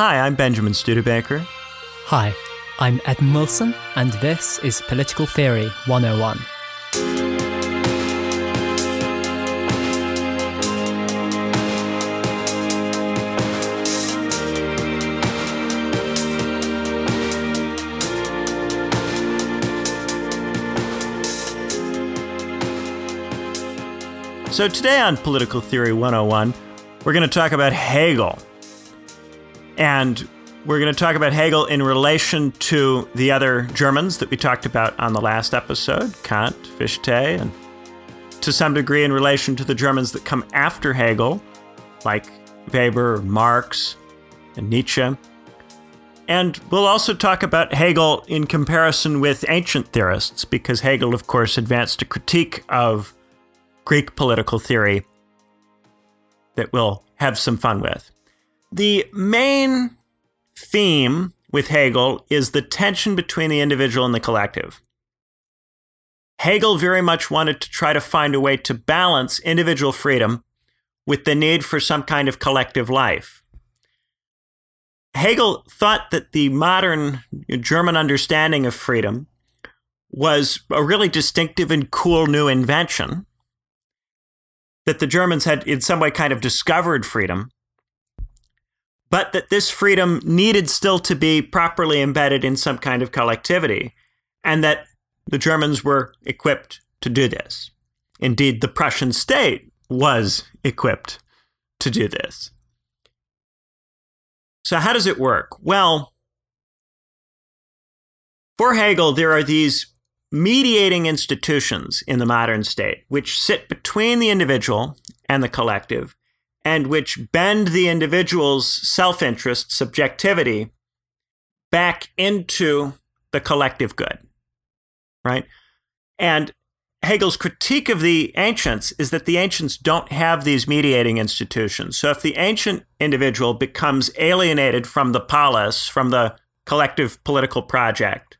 Hi, I'm Benjamin Studebaker. Hi, I'm Ed Wilson, and this is Political Theory 101. So, today on Political Theory 101, we're going to talk about Hegel. And we're going to talk about Hegel in relation to the other Germans that we talked about on the last episode Kant, Fichte, and to some degree in relation to the Germans that come after Hegel, like Weber, Marx, and Nietzsche. And we'll also talk about Hegel in comparison with ancient theorists, because Hegel, of course, advanced a critique of Greek political theory that we'll have some fun with. The main theme with Hegel is the tension between the individual and the collective. Hegel very much wanted to try to find a way to balance individual freedom with the need for some kind of collective life. Hegel thought that the modern German understanding of freedom was a really distinctive and cool new invention that the Germans had in some way kind of discovered freedom, but that this freedom needed still to be properly embedded in some kind of collectivity, and that the Germans were equipped to do this. Indeed, the Prussian state was equipped to do this. So, how does it work? Well, for Hegel, there are these mediating institutions in the modern state, which sit between the individual and the collective, and which bend the individual's self interest, subjectivity, back into the collective good. Right? And Hegel's critique of the ancients is that the ancients don't have these mediating institutions. So if the ancient individual becomes alienated from the polis, from the collective political project,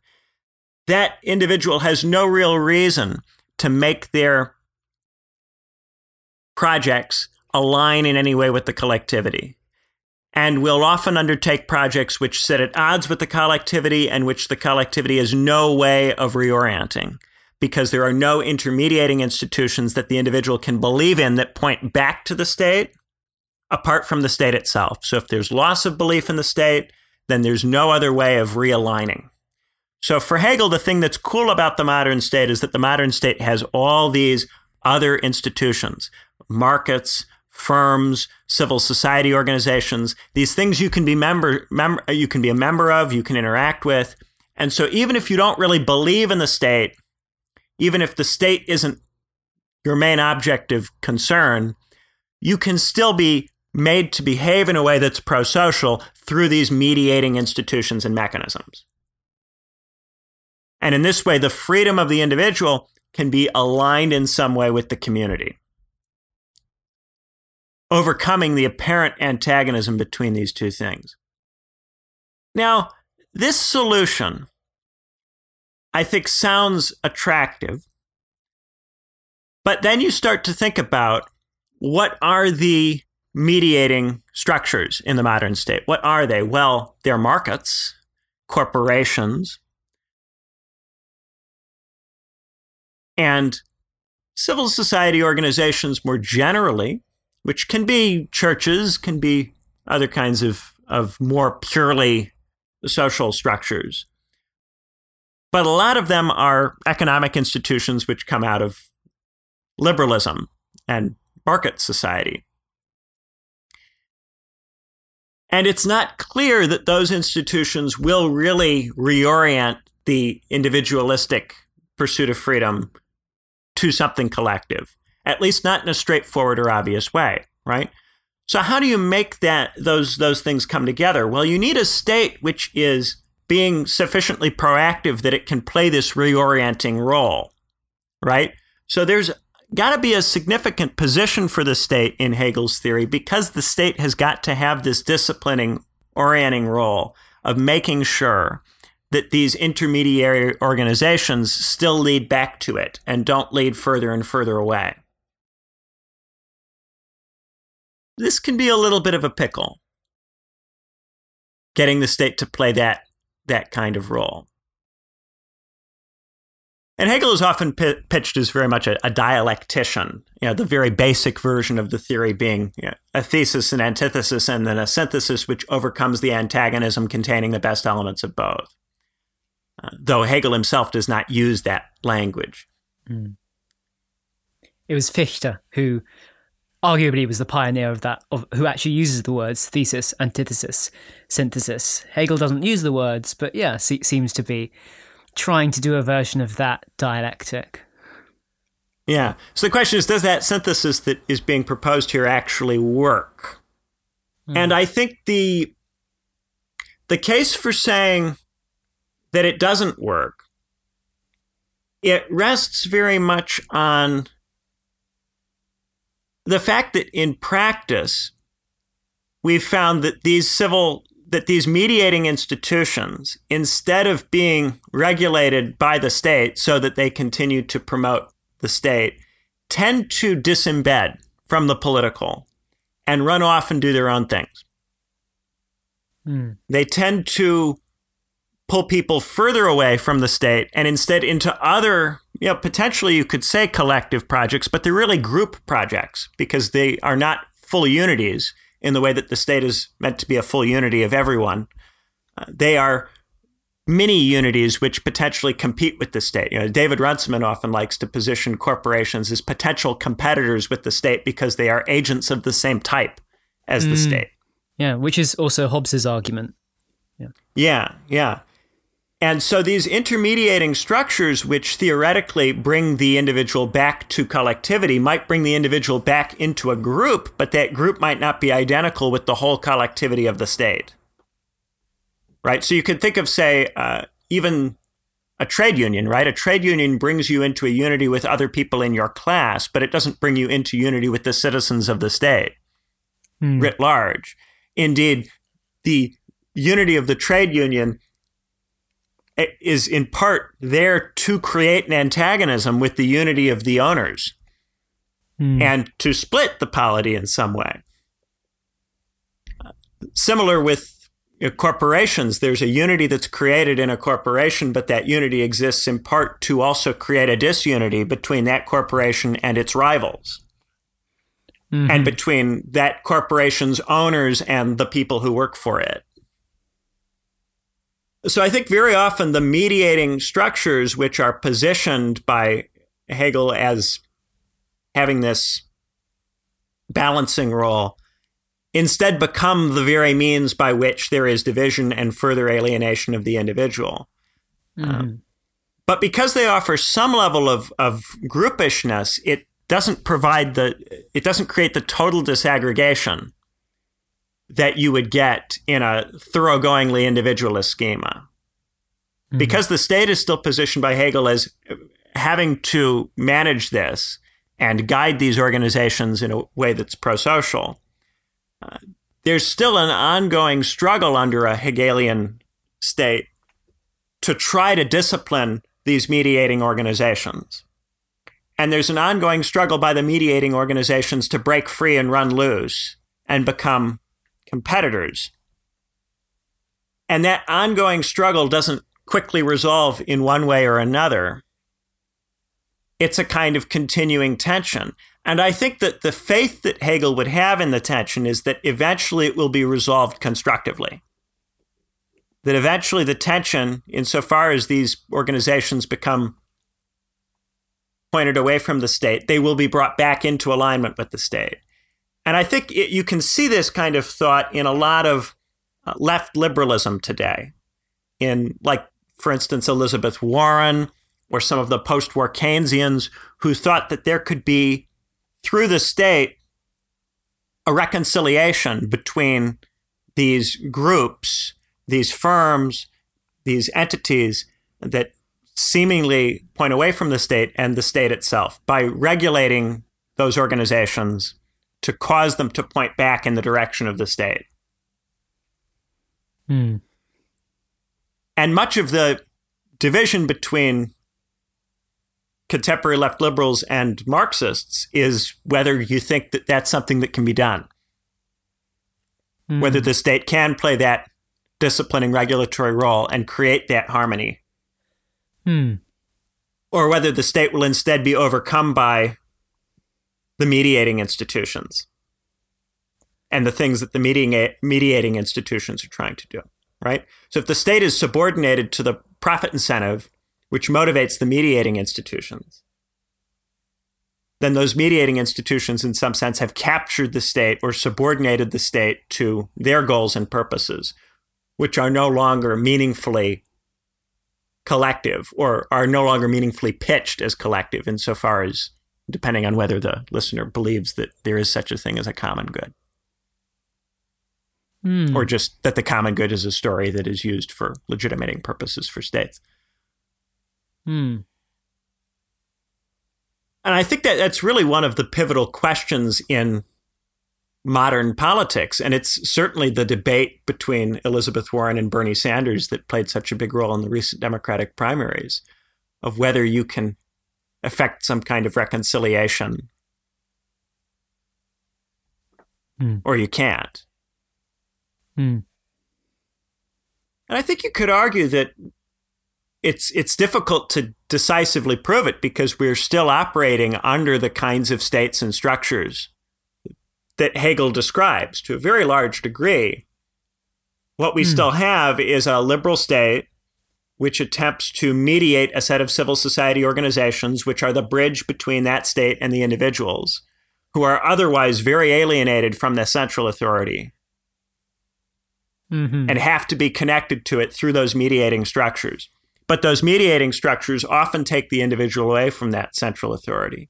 that individual has no real reason to make their projects align in any way with the collectivity. And will often undertake projects which sit at odds with the collectivity and which the collectivity has no way of reorienting because there are no intermediating institutions that the individual can believe in that point back to the state apart from the state itself. So if there's loss of belief in the state, then there's no other way of realigning. So for Hegel, the thing that's cool about the modern state is that the modern state has all these other institutions, markets, firms, civil society organizations, these things you can be member, mem- you can be a member of, you can interact with. And so even if you don't really believe in the state, even if the state isn't your main object of concern, you can still be made to behave in a way that's pro-social through these mediating institutions and mechanisms. And in this way, the freedom of the individual can be aligned in some way with the community, overcoming the apparent antagonism between these two things. Now, this solution, I think, sounds attractive. But then you start to think about what are the mediating structures in the modern state? What are they? Well, they're markets, corporations, and civil society organizations more generally, which can be churches, can be other kinds of, of more purely social structures. But a lot of them are economic institutions which come out of liberalism and market society. And it's not clear that those institutions will really reorient the individualistic pursuit of freedom to something collective, at least not in a straightforward or obvious way, right? So how do you make that those those things come together? Well, you need a state which is being sufficiently proactive that it can play this reorienting role, right? So there's got to be a significant position for the state in Hegel's theory because the state has got to have this disciplining, orienting role of making sure that these intermediary organizations still lead back to it and don't lead further and further away. This can be a little bit of a pickle. getting the state to play that that kind of role. And Hegel is often p- pitched as very much a, a, dialectician, you know, the very basic version of the theory being you know, a thesis and antithesis and then a synthesis which overcomes the antagonism containing the best elements of both. Uh, though Hegel himself does not use that language. Mm. It was Fichte who arguably was the pioneer of that, of who actually uses the words thesis, antithesis, synthesis. Hegel doesn't use the words, but yeah, se- seems to be trying to do a version of that dialectic. Yeah. So the question is does that synthesis that is being proposed here actually work? Mm. And I think the the case for saying that it doesn't work it rests very much on the fact that in practice we've found that these civil that these mediating institutions, instead of being regulated by the state so that they continue to promote the state, tend to disembed from the political and run off and do their own things. Mm. They tend to pull people further away from the state and instead into other, you know, potentially you could say collective projects, but they're really group projects because they are not full unities in the way that the state is meant to be a full unity of everyone. Uh, they are mini unities which potentially compete with the state. You know, David Runciman often likes to position corporations as potential competitors with the state because they are agents of the same type as mm. the state. Yeah, which is also Hobbes's argument. Yeah. Yeah, yeah. And so these intermediating structures, which theoretically bring the individual back to collectivity, might bring the individual back into a group, but that group might not be identical with the whole collectivity of the state. Right? So you could think of, say, uh, even a trade union, right? A trade union brings you into a unity with other people in your class, but it doesn't bring you into unity with the citizens of the state hmm. writ large. Indeed, the unity of the trade union is in part there to create an antagonism with the unity of the owners mm. and to split the polity in some way. Similar with you know, corporations, there's a unity that's created in a corporation, but that unity exists in part to also create a disunity between that corporation and its rivals. Mm-hmm. And between that corporation's owners and the people who work for it. So I think very often the mediating structures, which are positioned by Hegel as having this balancing role, instead become the very means by which there is division and further alienation of the individual. Mm-hmm. Um, but because they offer some level of, of groupishness, it doesn't provide the, it doesn't create the total disaggregation that you would get in a thoroughgoingly individualist schema. Mm-hmm. Because the state is still positioned by Hegel as having to manage this and guide these organizations in a way that's pro social, uh, there's still an ongoing struggle under a Hegelian state to try to discipline these mediating organizations. And there's an ongoing struggle by the mediating organizations to break free and run loose and become competitors. And that ongoing struggle doesn't quickly resolve in one way or another. It's a kind of continuing tension. And I think that the faith that Hegel would have in the tension is that eventually it will be resolved constructively. That eventually the tension, insofar as these organizations become pointed away from the state, they will be brought back into alignment with the state. And I think it, you can see this kind of thought in a lot of uh, left liberalism today. In, like, for instance, Elizabeth Warren or some of the post war Keynesians who thought that there could be, through the state, a reconciliation between these groups, these firms, these entities that seemingly point away from the state and the state itself by regulating those organizations to cause them to point back in the direction of the state. Hmm. And much of the division between contemporary left liberals and Marxists is whether you think that that's something that can be done. Mm. Whether the state can play that disciplining regulatory role and create that harmony. Hmm. Or whether the state will instead be overcome by the mediating institutions and the things that the mediating, mediating institutions are trying to do, right? So if the state is subordinated to the profit incentive, which motivates the mediating institutions, then those mediating institutions, in some sense, have captured the state or subordinated the state to their goals and purposes, which are no longer meaningfully collective or are no longer meaningfully pitched as collective insofar as depending on whether the listener believes that there is such a thing as a common good. Hmm. Or just that the common good is a story that is used for legitimating purposes for states. Hmm. And I think that that's really one of the pivotal questions in modern politics. And it's certainly the debate between Elizabeth Warren and Bernie Sanders that played such a big role in the recent Democratic primaries of whether you can effect some kind of reconciliation Hmm. or you can't. Hmm. And I think you could argue that it's it's difficult to decisively prove it because we're still operating under the kinds of states and structures that Hegel describes to a very large degree. What we Hmm. still have is a liberal state which attempts to mediate a set of civil society organizations which are the bridge between that state and the individuals who are otherwise very alienated from the central authority Mhm. and have to be connected to it through those mediating structures. But those mediating structures often take the individual away from that central authority.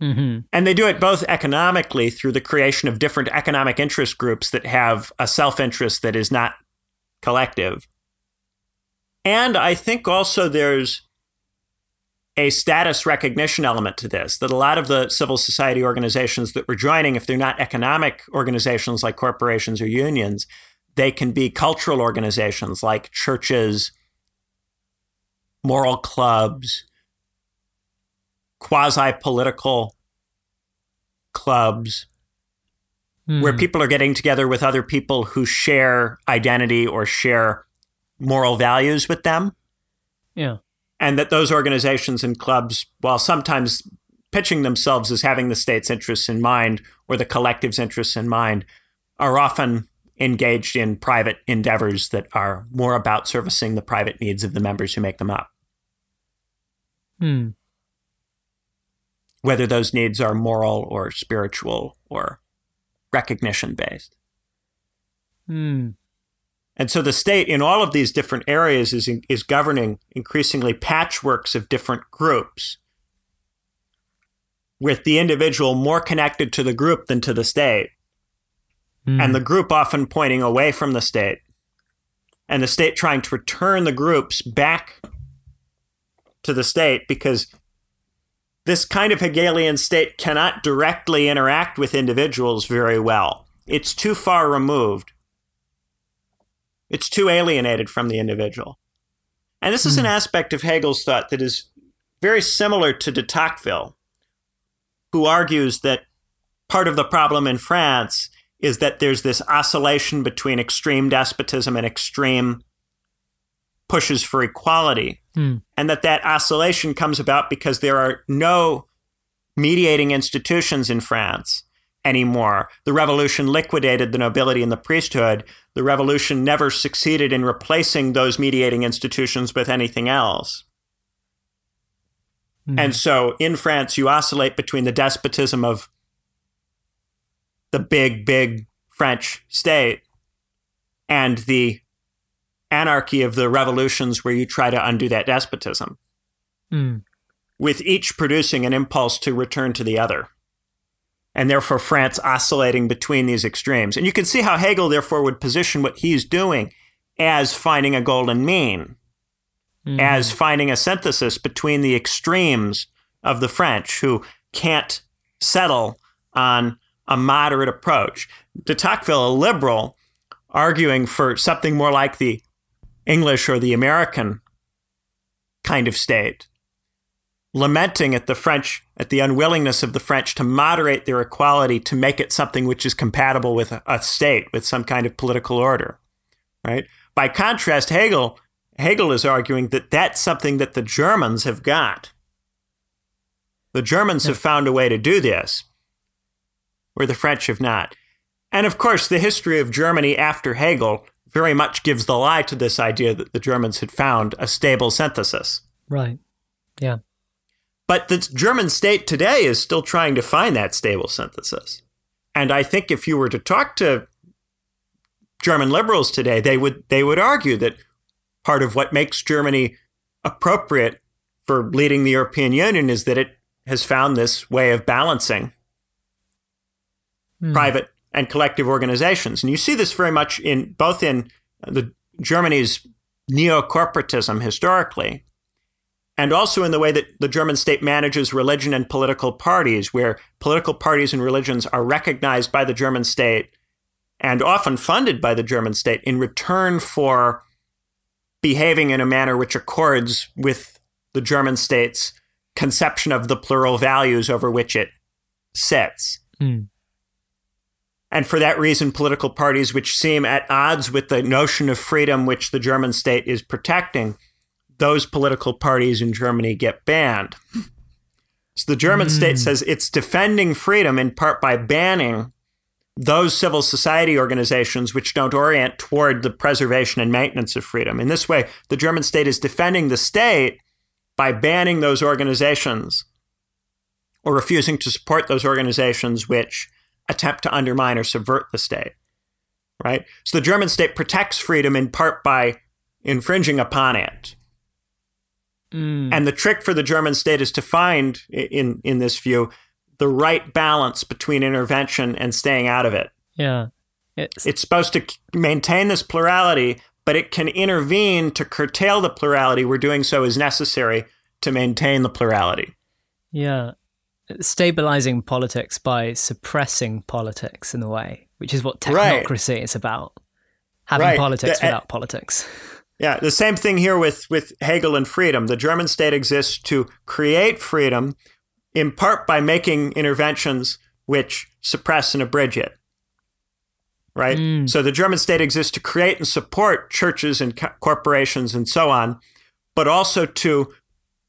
Mhm. And they do it both economically through the creation of different economic interest groups that have a self interest that is not collective. And I think also there's a status recognition element to this that a lot of the civil society organizations that we're joining, if they're not economic organizations like corporations or unions, they can be cultural organizations like churches, moral clubs, quasi political clubs where Hmm. people are getting together with other people who share identity or share moral values with them. Yeah. And that those organizations and clubs, while sometimes pitching themselves as having the state's interests in mind or the collective's interests in mind, are often engaged in private endeavors that are more about servicing the private needs of the members who make them up. Hmm. whether those needs are moral or spiritual or recognition based. Hmm. And so the state in all of these different areas is, is governing increasingly patchworks of different groups, with the individual more connected to the group than to the state, Hmm. and the group often pointing away from the state, and the state trying to return the groups back to the state because this kind of Hegelian state cannot directly interact with individuals very well. It's too far removed. It's too alienated from the individual. And this is an aspect of Hegel's thought that is very similar to de Tocqueville, who argues that part of the problem in France is that there's this oscillation between extreme despotism and extreme pushes for equality Hmm. and that that oscillation comes about because there are no mediating institutions in France anymore. The revolution liquidated the nobility and the priesthood. The revolution never succeeded in replacing those mediating institutions with anything else. Hmm. And so in France, you oscillate between the despotism of the big, big French state and the anarchy of the revolutions where you try to undo that despotism, Hmm. with each producing an impulse to return to the other. And therefore, France oscillating between these extremes. And you can see how Hegel, therefore, would position what he's doing as finding a golden mean, Hmm. as finding a synthesis between the extremes of the French who can't settle on a moderate approach. De Tocqueville, a liberal, arguing for something more like the English or the American kind of state, lamenting at the French, at the unwillingness of the French to moderate their equality to make it something which is compatible with a, state, with some kind of political order. right? By contrast, Hegel Hegel is arguing that that's something that the Germans have got. The Germans yeah. have found a way to do this, where the French have not. And of course, the history of Germany after Hegel very much gives the lie to this idea that the Germans had found a stable synthesis. Right. Yeah. But the German state today is still trying to find that stable synthesis. And I think if you were to talk to German liberals today, they would they would argue that part of what makes Germany appropriate for leading the European Union is that it has found this way of balancing hmm. private and collective organizations. And you see this very much in both in the Germany's neo-corporatism historically, and also in the way that the German state manages religion and political parties, where political parties and religions are recognized by the German state and often funded by the German state in return for behaving in a manner which accords with the German state's conception of the plural values over which it sits. Mm. And for that reason, political parties which seem at odds with the notion of freedom which the German state is protecting, those political parties in Germany get banned. So the German mm. state says it's defending freedom in part by banning those civil society organizations which don't orient toward the preservation and maintenance of freedom. In this way, the German state is defending the state by banning those organizations or refusing to support those organizations which attempt to undermine or subvert the state. Right? So the German state protects freedom in part by infringing upon it. Mm. And the trick for the German state is to find, in, in this view, the right balance between intervention and staying out of it. Yeah. It's, it's supposed to maintain this plurality, but it can intervene to curtail the plurality where doing so is necessary to maintain the plurality. Yeah. Stabilizing politics by suppressing politics in a way, which is what technocracy right. is about. Having right. politics the, without politics. Yeah, the same thing here with, with Hegel and freedom. The German state exists to create freedom in part by making interventions which suppress and abridge it. Right? Mm. So the German state exists to create and support churches and co- corporations and so on, but also to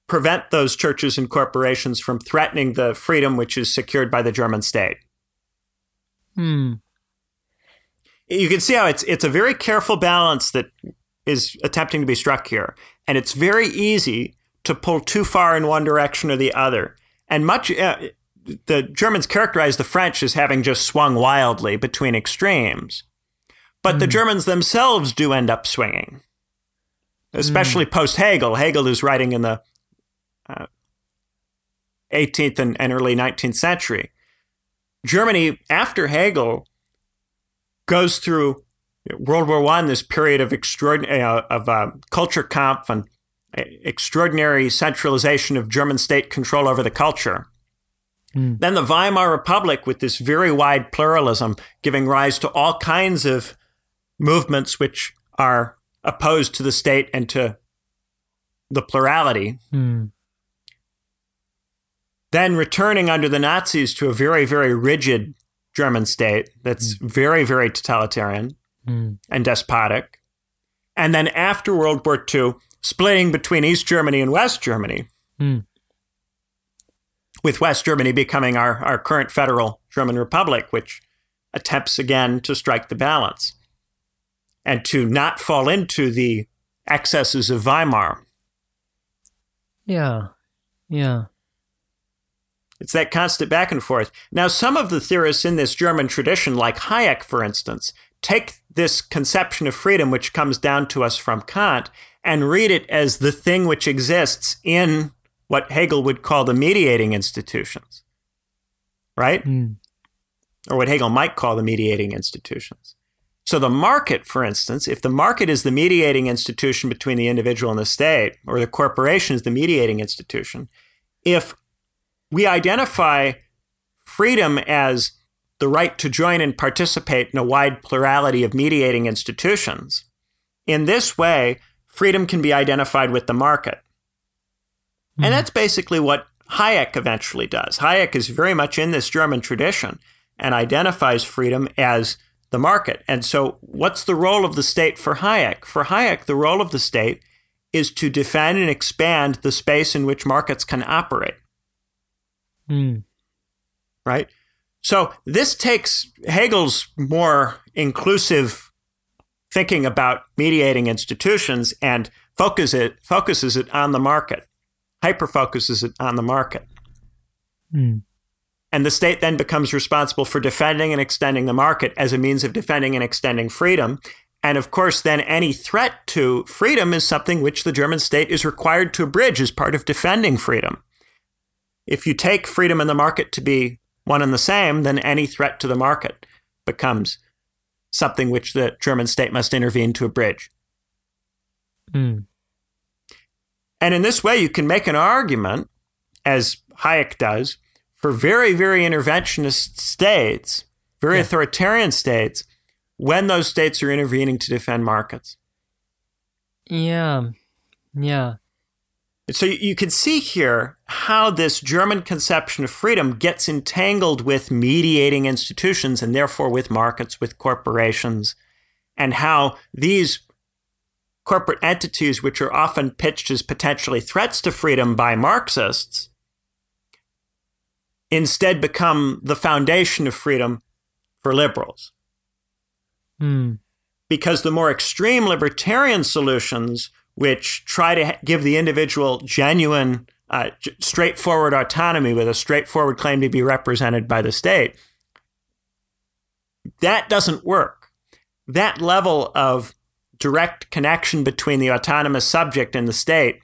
prevent those churches and corporations from threatening the freedom which is secured by the German state. Hmm. You can see how it's it's a very careful balance that is attempting to be struck here, and it's very easy to pull too far in one direction or the other. And much uh, the Germans characterize the French as having just swung wildly between extremes. But mm. the hmm. Germans themselves do end up swinging, especially mm. post Hegel. Hegel is writing in the uh, 18th and, and early 19th century. Germany, after Hegel, goes through World War One, this period of extraordinary uh, of uh, Kulturkampf and extraordinary centralization of German state control over the culture. Mm. Then the Weimar Republic, with this very wide pluralism, giving rise to all kinds of movements which are opposed to the state and to the plurality. Mm. Then returning under the Nazis to a very, very rigid German state that's mm. very, very totalitarian mm. and despotic. And then after World War II, splitting between East Germany and West Germany, mm. with West Germany becoming our, our current federal German Republic, which attempts again to strike the balance and to not fall into the excesses of Weimar. Yeah, yeah. It's that constant back and forth. Now, some of the theorists in this German tradition, like Hayek, for instance, take this conception of freedom, which comes down to us from Kant, and read it as the thing which exists in what Hegel would call the mediating institutions, right? Mm. Or what Hegel might call the mediating institutions. So, the market, for instance, if the market is the mediating institution between the individual and the state, or the corporation is the mediating institution, if we identify freedom as the right to join and participate in a wide plurality of mediating institutions, in this way, freedom can be identified with the market. Mm-hmm. And hmm. that's basically what Hayek eventually does. Hayek is very much in this German tradition and identifies freedom as the market. And so, what's the role of the state for Hayek? For Hayek, the role of the state is to defend and expand the space in which markets can operate. Mm. Right? So, this takes Hegel's more inclusive thinking about mediating institutions and focus it, focuses it on the market, hyper focuses it on the market. Mm. And the state then becomes responsible for defending and extending the market as a means of defending and extending freedom. And of course, then any threat to freedom is something which the German state is required to abridge as part of defending freedom. If you take freedom in the market to be one and the same, then any threat to the market becomes something which the German state must intervene to abridge. Mm. And in this way, you can make an argument, as Hayek does, for very, very interventionist states, very yeah. authoritarian states, when those states are intervening to defend markets. Yeah. Yeah. So you can see here how this German conception of freedom gets entangled with mediating institutions and therefore with markets, with corporations, and how these corporate entities, which are often pitched as potentially threats to freedom by Marxists, instead become the foundation of freedom for liberals. Mm. Because the more extreme libertarian solutions, which try to give the individual genuine, uh, straightforward autonomy with a straightforward claim to be represented by the state, that doesn't work. That level of direct connection between the autonomous subject and the state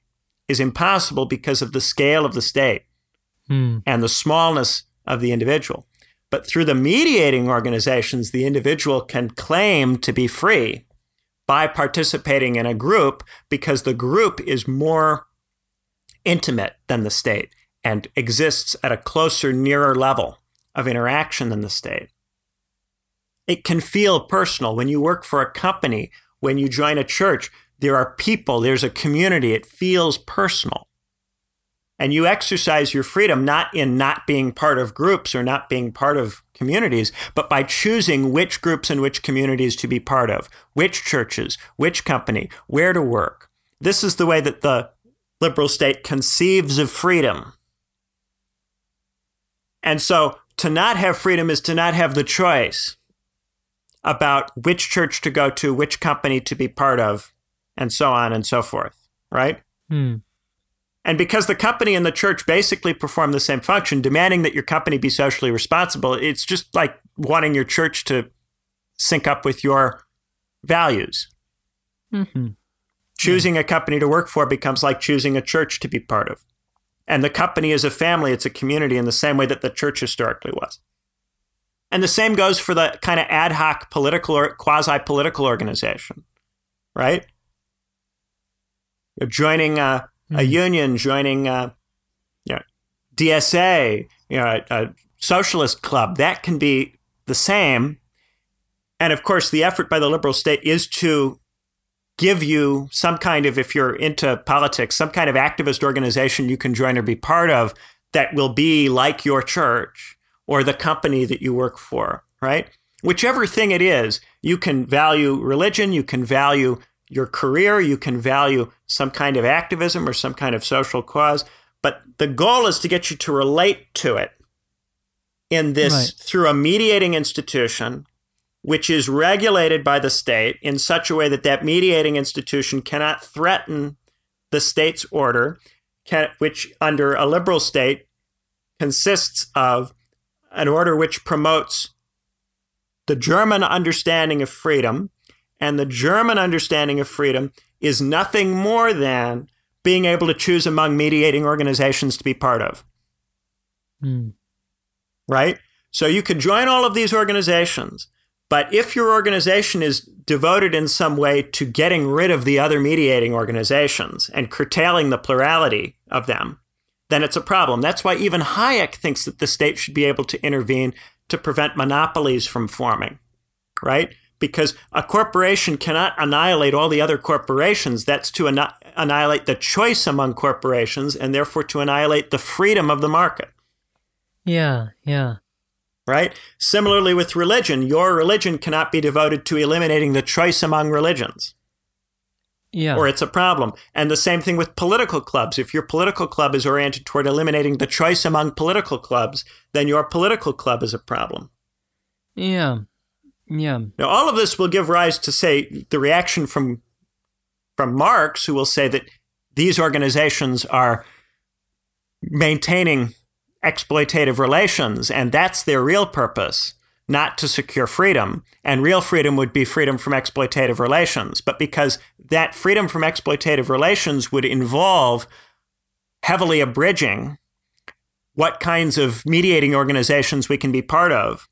is impossible because of the scale of the state mm. and the smallness of the individual. But through the mediating organizations, the individual can claim to be free by participating in a group because the group is more intimate than the state and exists at a closer, nearer level of interaction than the state. It can feel personal when you work for a company, when you join a church. There are people, there's a community, it feels personal and you exercise your freedom not in not being part of groups or not being part of communities, but by choosing which groups and which communities to be part of, which churches, which company, where to work. This is the way that the liberal state conceives of freedom. And so to not have freedom is to not have the choice about which church to go to, which company to be part of, and so on and so forth, right? Hmm. And because the company and the church basically perform the same function, demanding that your company be socially responsible, it's just like wanting your church to sync up with your values. Mm-hmm. Choosing a company to work for becomes like choosing a church to be part of. And the company is a family, it's a community in the same way that the church historically was. And the same goes for the kind of ad hoc political or quasi political organization, right? You're joining a, mm-hmm. a union joining uh, you know, DSA, you know, a, a socialist club, that can be the same. And of course, the effort by the liberal state is to give you some kind of, if you're into politics, some kind of activist organization you can join or be part of that will be like your church or the company that you work for, right? Whichever thing it is, you can value religion, you can value your career, you can value some kind of activism or some kind of social cause, but the goal is to get you to relate to it in this right. through a mediating institution which is regulated by the state in such a way that that mediating institution cannot threaten the state's order, can, which under a liberal state consists of an order which promotes the German understanding of freedom and the German understanding of freedom is nothing more than being able to choose among mediating organizations to be part of. Mm. Right? So you could join all of these organizations, but if your organization is devoted in some way to getting rid of the other mediating organizations and curtailing the plurality of them, then it's a problem. That's why even Hayek thinks that the state should be able to intervene to prevent monopolies from forming, right? Because a corporation cannot annihilate all the other corporations. That's to an- annihilate the choice among corporations and therefore to annihilate the freedom of the market. Yeah, yeah. right? Similarly with religion, your religion cannot be devoted to eliminating the choice among religions. Yeah. Or it's a problem. And the same thing with political clubs. If your political club is oriented toward eliminating the choice among political clubs, then your political club is a problem. Yeah. Yeah. Now, all of this will give rise to, say, the reaction from from Marx, who will say that these organizations are maintaining exploitative relations, and that's their real purpose, not to secure freedom. And real freedom would be freedom from exploitative relations. But because that freedom from exploitative relations would involve heavily abridging what kinds of mediating organizations we can be part of,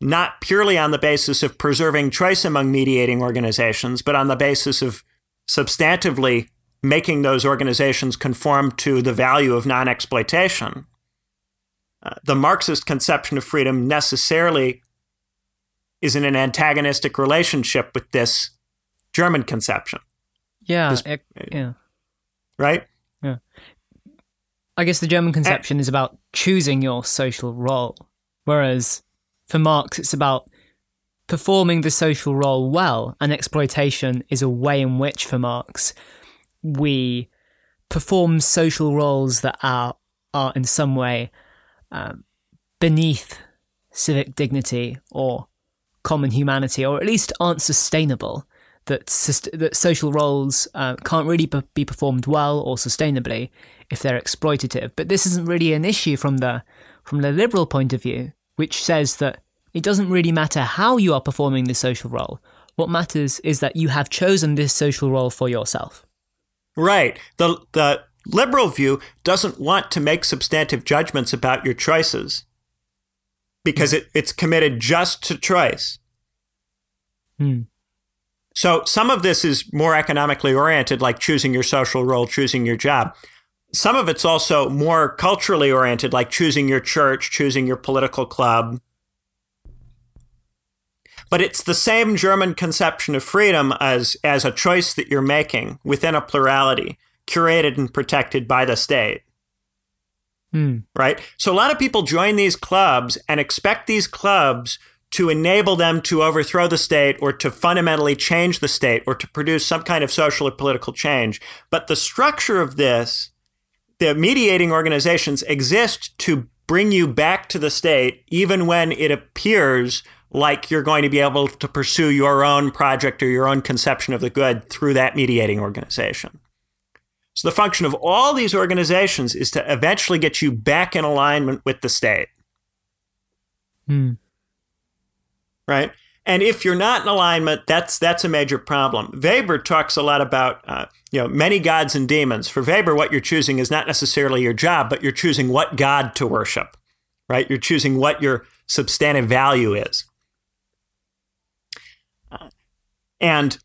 not purely on the basis of preserving choice among mediating organizations, but on the basis of substantively making those organizations conform to the value of non exploitation. Uh, the Marxist conception of freedom necessarily is in an antagonistic relationship with this German conception. Yeah. This, it, yeah. Right? Yeah. I guess the German conception and, is about choosing your social role, whereas for Marx, it's about performing the social role well, and exploitation is a way in which, for Marx, we perform social roles that are are in some way um, beneath civic dignity or common humanity, or at least aren't sustainable. That that social roles uh, can't really be performed well or sustainably if they're exploitative. But this isn't really an issue from the from the liberal point of view, which says that it doesn't really matter how you are performing the social role. What matters is that you have chosen this social role for yourself. Right. The the liberal view doesn't want to make substantive judgments about your choices because it, it's committed just to choice. Hmm. So some of this is more economically oriented, like choosing your social role, choosing your job. Some of it's also more culturally oriented, like choosing your church, choosing your political club, but it's the same German conception of freedom as, as a choice that you're making within a plurality, curated and protected by the state. Hmm. Right? So a lot of people join these clubs and expect these clubs to enable them to overthrow the state or to fundamentally change the state or to produce some kind of social or political change. But the structure of this, the mediating organizations exist to bring you back to the state, even when it appears like you're going to be able to pursue your own project or your own conception of the good through that mediating organization. So the function of all these organizations is to eventually get you back in alignment with the state. Hmm. Right? And if you're not in alignment, that's that's a major problem. Weber talks a lot about uh, you know many gods and demons. For Weber, what you're choosing is not necessarily your job, but you're choosing what god to worship. Right? You're choosing what your substantive value is. And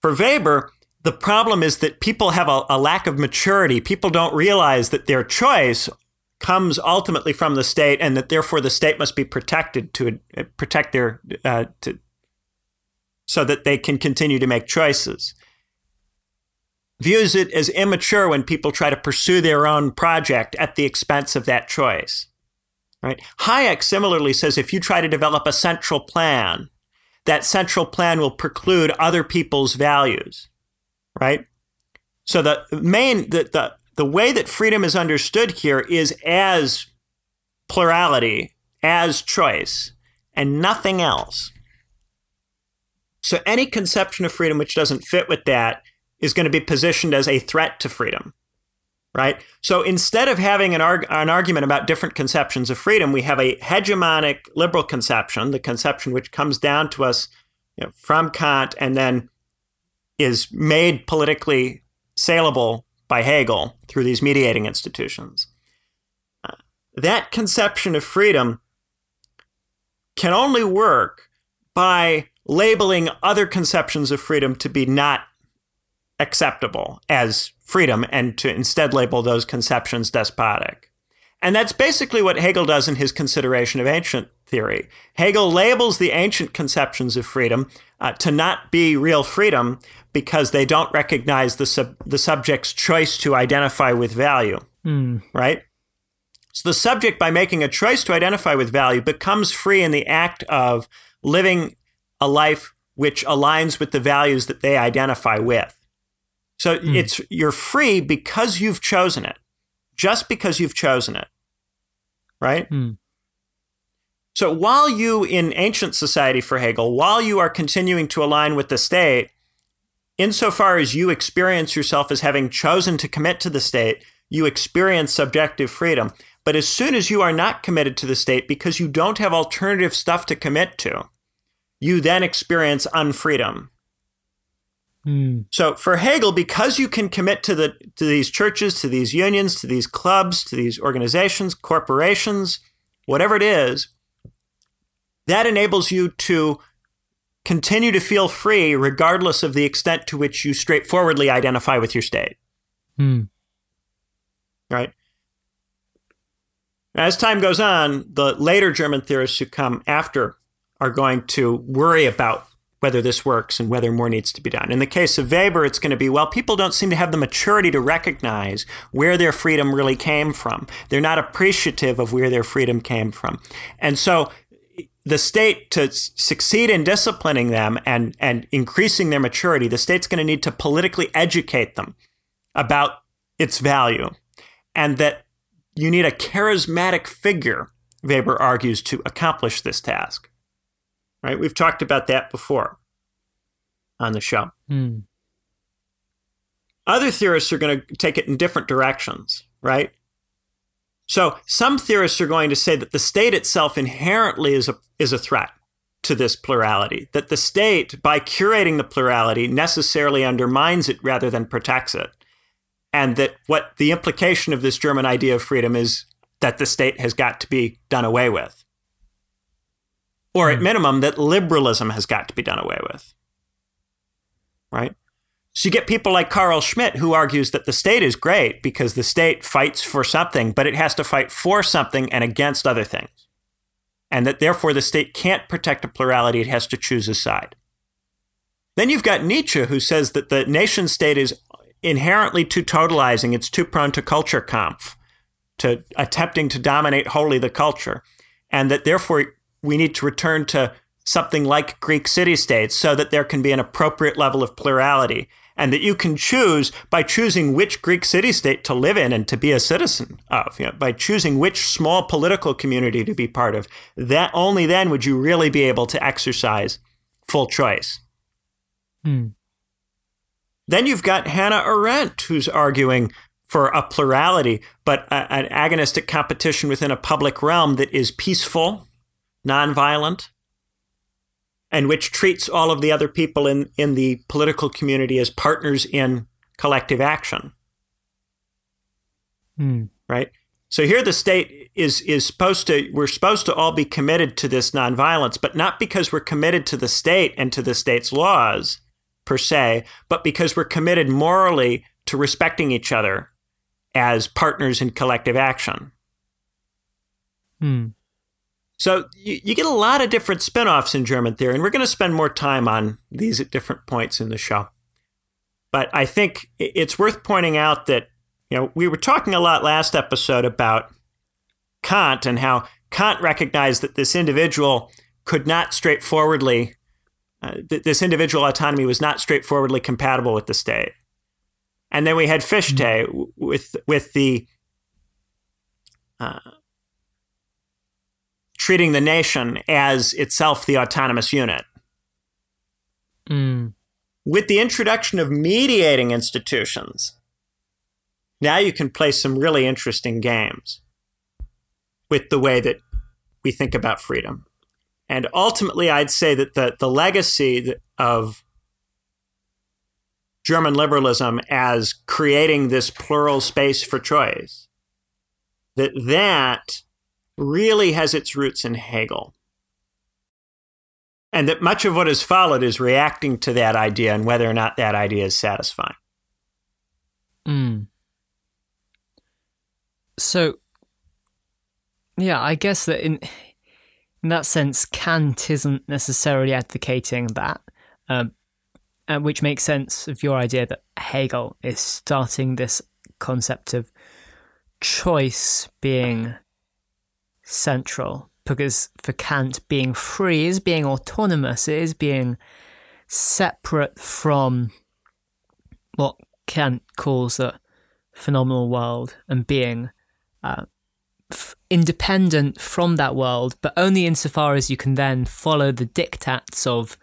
for Weber, the problem is that people have a, a, lack of maturity. People don't realize that their choice comes ultimately from the state, and that therefore the state must be protected to uh, protect their uh, to, so that they can continue to make choices. Views it as immature when people try to pursue their own project at the expense of that choice. Right? Hayek similarly says if you try to develop a central plan that central plan will preclude other people's values, right? So the main the, the the way that freedom is understood here is as plurality, as choice, and nothing else. So any conception of freedom which doesn't fit with that is going to be positioned as a threat to freedom right? So instead of having an, arg- an argument about different conceptions of freedom, we have a hegemonic liberal conception, the conception which comes down to us you know, from Kant and then is made politically saleable by Hegel through these mediating institutions. Uh, that conception of freedom can only work by labeling other conceptions of freedom to be not acceptable as freedom and to instead label those conceptions despotic. And that's basically what Hegel does in his consideration of ancient theory. Hegel labels the ancient conceptions of freedom uh, to not be real freedom because they don't recognize the, sub- the subject's choice to identify with value, mm. right? So the subject, by making a choice to identify with value, becomes free in the act of living a life which aligns with the values that they identify with. So mm. it's you're free because you've chosen it, just because you've chosen it, right? Mm. So while you in ancient society for Hegel, while you are continuing to align with the state, insofar as you experience yourself as having chosen to commit to the state, you experience subjective freedom. But as soon as you are not committed to the state because you don't have alternative stuff to commit to, you then experience unfreedom. Mm. So for Hegel, because you can commit to the to these churches, to these unions, to these clubs, to these organizations, corporations, whatever it is, that enables you to continue to feel free regardless of the extent to which you straightforwardly identify with your state. Mm. Right? As time goes on, the later German theorists who come after are going to worry about whether this works and whether more needs to be done. In the case of Weber, it's going to be well, people don't seem to have the maturity to recognize where their freedom really came from. They're not appreciative of where their freedom came from. And so the state to succeed in disciplining them and, and increasing their maturity, the state's going to need to politically educate them about its value. And that you need a charismatic figure, Weber argues, to accomplish this task right? We've talked about that before on the show. Mm. Other theorists are going to take it in different directions, right? So some theorists are going to say that the state itself inherently is a, is a threat to this plurality, that the state, by curating the plurality, necessarily undermines it rather than protects it. And that what the implication of this German idea of freedom is that the state has got to be done away with or at hmm. minimum, that liberalism has got to be done away with. Right? So you get people like Carl Schmitt who argues that the state is great because the state fights for something, but it has to fight for something and against other things. And that therefore the state can't protect a plurality, it has to choose a side. Then you've got Nietzsche, who says that the nation state is inherently too totalizing, it's too prone to culture Kulturkampf, to attempting to dominate wholly the culture, and that therefore we need to return to something like Greek city states so that there can be an appropriate level of plurality and that you can choose by choosing which Greek city state to live in and to be a citizen of, you know, by choosing which small political community to be part of. That only then would you really be able to exercise full choice. Hmm. Then you've got Hannah Arendt, who's arguing for a plurality, but a, an agonistic competition within a public realm that is peaceful nonviolent, and which treats all of the other people in, in the political community as partners in collective action. Mm. Right? So here the state is is supposed to we're supposed to all be committed to this nonviolence, but not because we're committed to the state and to the state's laws per se, but because we're committed morally to respecting each other as partners in collective action. Hmm. So you, you get a lot of different spin-offs in German theory, and we're going to spend more time on these at different points in the show. But I think it's worth pointing out that you know we were talking a lot last episode about Kant and how Kant recognized that this individual could not straightforwardly uh, th- this individual autonomy was not straightforwardly compatible with the state. And then we had Fichte mm-hmm. with with the uh, treating the nation as itself the autonomous unit. Mm. With the introduction of mediating institutions, now you can play some really interesting games with the way that we think about freedom. And ultimately, I'd say that the, the legacy of German liberalism as creating this plural space for choice, that that really has its roots in Hegel. And that much of what has followed is reacting to that idea and whether or not that idea is satisfying. Mm. So, yeah, I guess that in in that sense, Kant isn't necessarily advocating that, um, which makes sense of your idea that Hegel is starting this concept of choice being central because for Kant, being free is being autonomous, it is being separate from what Kant calls the phenomenal world and being uh, f- independent from that world, but only insofar as you can then follow the diktats of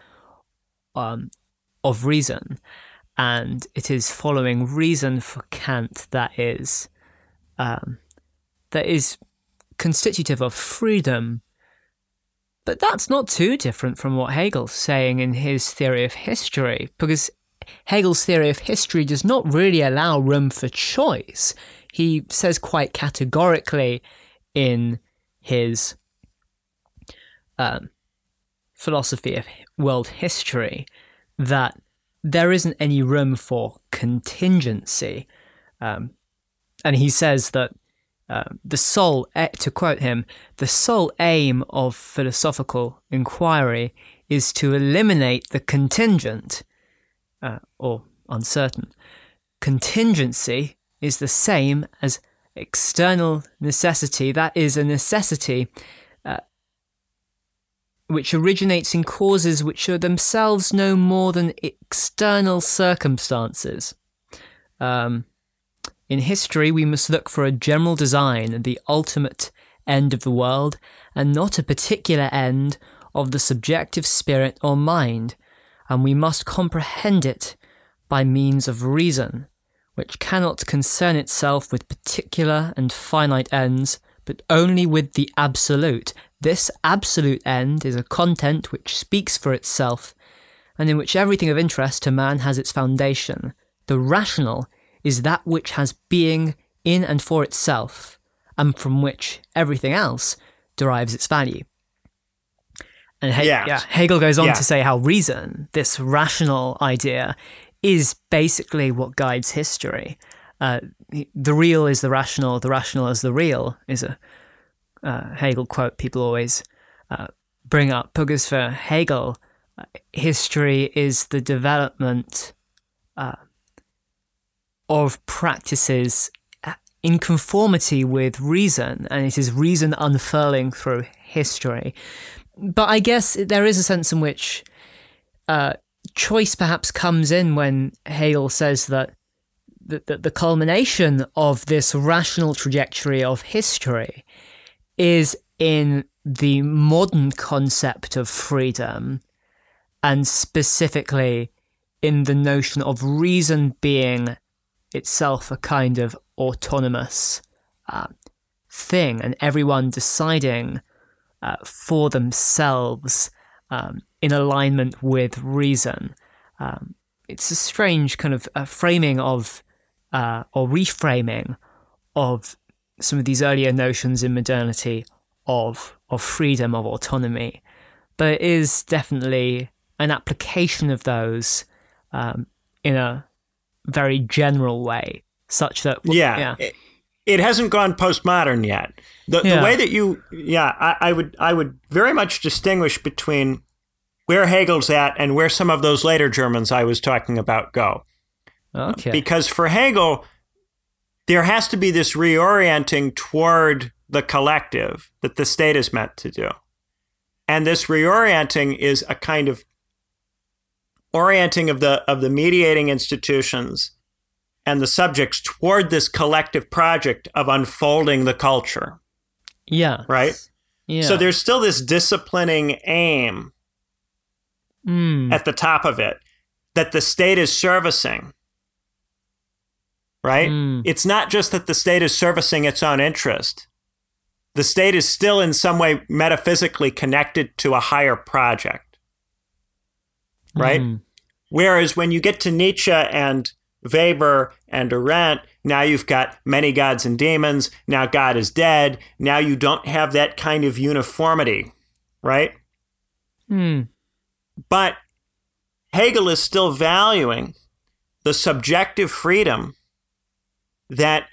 um, of reason. And it is following reason for Kant that is um, that is constitutive of freedom. But that's not too different from what Hegel's saying in his theory of history, because Hegel's theory of history does not really allow room for choice. He says quite categorically in his um, philosophy of world history that there isn't any room for contingency. Um, and he says that uh, the sole, to quote him, the sole aim of philosophical inquiry is to eliminate the contingent uh, or uncertain. Contingency is the same as external necessity. That is a necessity uh, which originates in causes which are themselves no more than external circumstances. Um, in history, we must look for a general design, the ultimate end of the world, and not a particular end of the subjective spirit or mind, and we must comprehend it by means of reason, which cannot concern itself with particular and finite ends, but only with the absolute. This absolute end is a content which speaks for itself, and in which everything of interest to man has its foundation. The rational is that which has being in and for itself, and from which everything else derives its value. And he- Yeah. yeah, Hegel goes on Yeah. to say how reason, this rational idea, is basically what guides history. Uh, the real is the rational, the rational is the real, is a uh, Hegel quote people always uh, bring up. Because for Hegel, uh, history is the development uh, of practices uh, in conformity with reason, and it is reason unfurling through history. But I guess there is a sense in which uh, choice perhaps comes in when Hegel says that the, the, the culmination of this rational trajectory of history is in the modern concept of freedom, and specifically in the notion of reason being itself a kind of autonomous uh, thing, and everyone deciding uh, for themselves um, in alignment with reason. Um, it's a strange kind of uh, framing of uh, or reframing of some of these earlier notions in modernity of of freedom of autonomy, but it is definitely an application of those um, in a very general way, such that Yeah. yeah, It, it hasn't gone postmodern yet. The, Yeah. the way that you, yeah, I, I would, I would very much distinguish between where Hegel's at and where some of those later Germans I was talking about go. okay, Because for Hegel, there has to be this reorienting toward the collective that the state is meant to do. And this reorienting is a kind of orienting of the of the mediating institutions and the subjects toward this collective project of unfolding the culture, yeah, right? yeah. So there's still this disciplining aim Mm, at the top of it that the state is servicing. Right? Mm. It's not just that the state is servicing its own interest. The state is still in some way metaphysically connected to a higher project. Right? mm, Whereas when you get to Nietzsche and Weber and Arendt, now you've got many gods and demons. Now God is dead. Now you don't have that kind of uniformity, right? mm, But Hegel is still valuing the subjective freedom that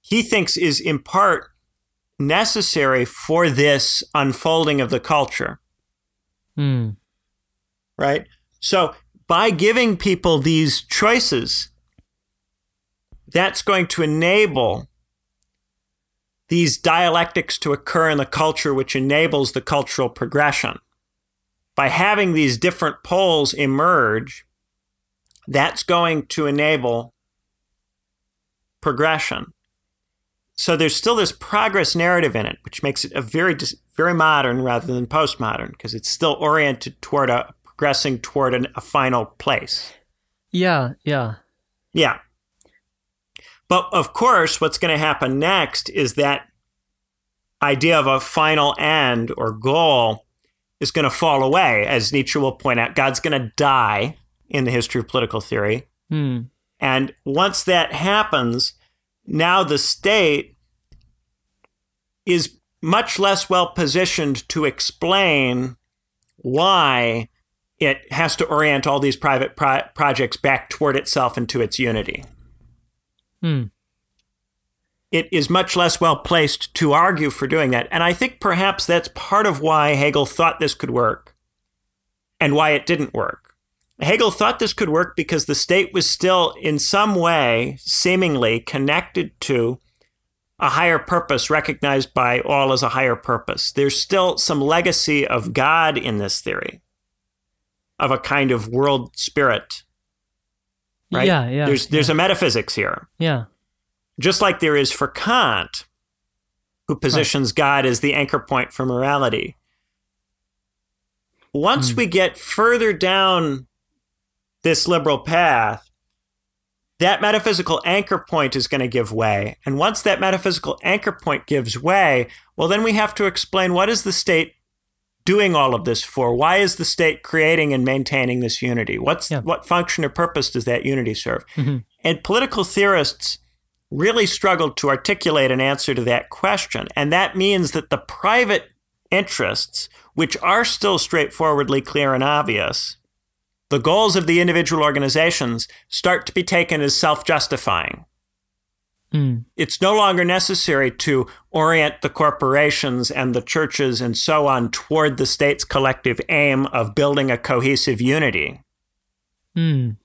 he thinks is in part necessary for this unfolding of the culture, mm, right? So by giving people these choices, that's going to enable these dialectics to occur in the culture, which enables the cultural progression. By having these different poles emerge, that's going to enable progression. So there's still this progress narrative in it, which makes it a very very modern rather than postmodern because it's still oriented toward a progressing toward an, a final place. Yeah, yeah. Yeah. But of course, what's going to happen next is that idea of a final end or goal is going to fall away, as Nietzsche will point out. God's going to die in the history of political theory. Hmm. And once that happens, now the state is much less well positioned to explain why it has to orient all these private pro- projects back toward itself and to its unity. Hmm. It is much less well placed to argue for doing that. And I think perhaps that's part of why Hegel thought this could work and why it didn't work. Hegel thought this could work because the state was still, in some way, seemingly connected to a higher purpose recognized by all as a higher purpose. There's still some legacy of God in this theory, of a kind of world spirit. Right? Yeah, yeah. There's there's yeah. a metaphysics here. Yeah. Just like there is for Kant, who positions right. God as the anchor point for morality. Once mm. we get further down this liberal path, that metaphysical anchor point is going to give way. And once that metaphysical anchor point gives way, well, then we have to explain what is the state doing all of this for? Why is the state creating and maintaining this unity? What's yeah. what function or purpose does that unity serve? Mm-hmm. And political theorists really struggled to articulate an answer to that question. And that means that the private interests, which are still straightforwardly clear and obvious, the goals of the individual organizations start to be taken as self justifying. Mm. It's no longer necessary to orient the corporations and the churches and so on toward the state's collective aim of building a cohesive unity. Mm.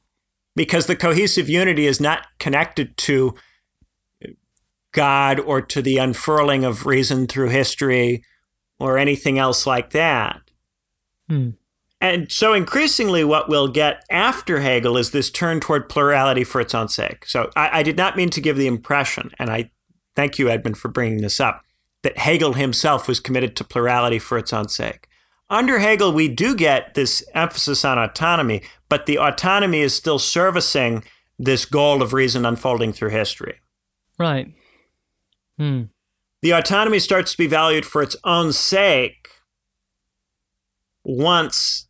Because the cohesive unity is not connected to God or to the unfurling of reason through history or anything else like that. Mm. And so increasingly, what we'll get after Hegel is this turn toward plurality for its own sake. So I, I, did not mean to give the impression, and I thank you, Edmund, for bringing this up, that Hegel himself was committed to plurality for its own sake. Under Hegel, we do get this emphasis on autonomy, but the autonomy is still servicing this goal of reason unfolding through history. Right. Hmm. The autonomy starts to be valued for its own sake once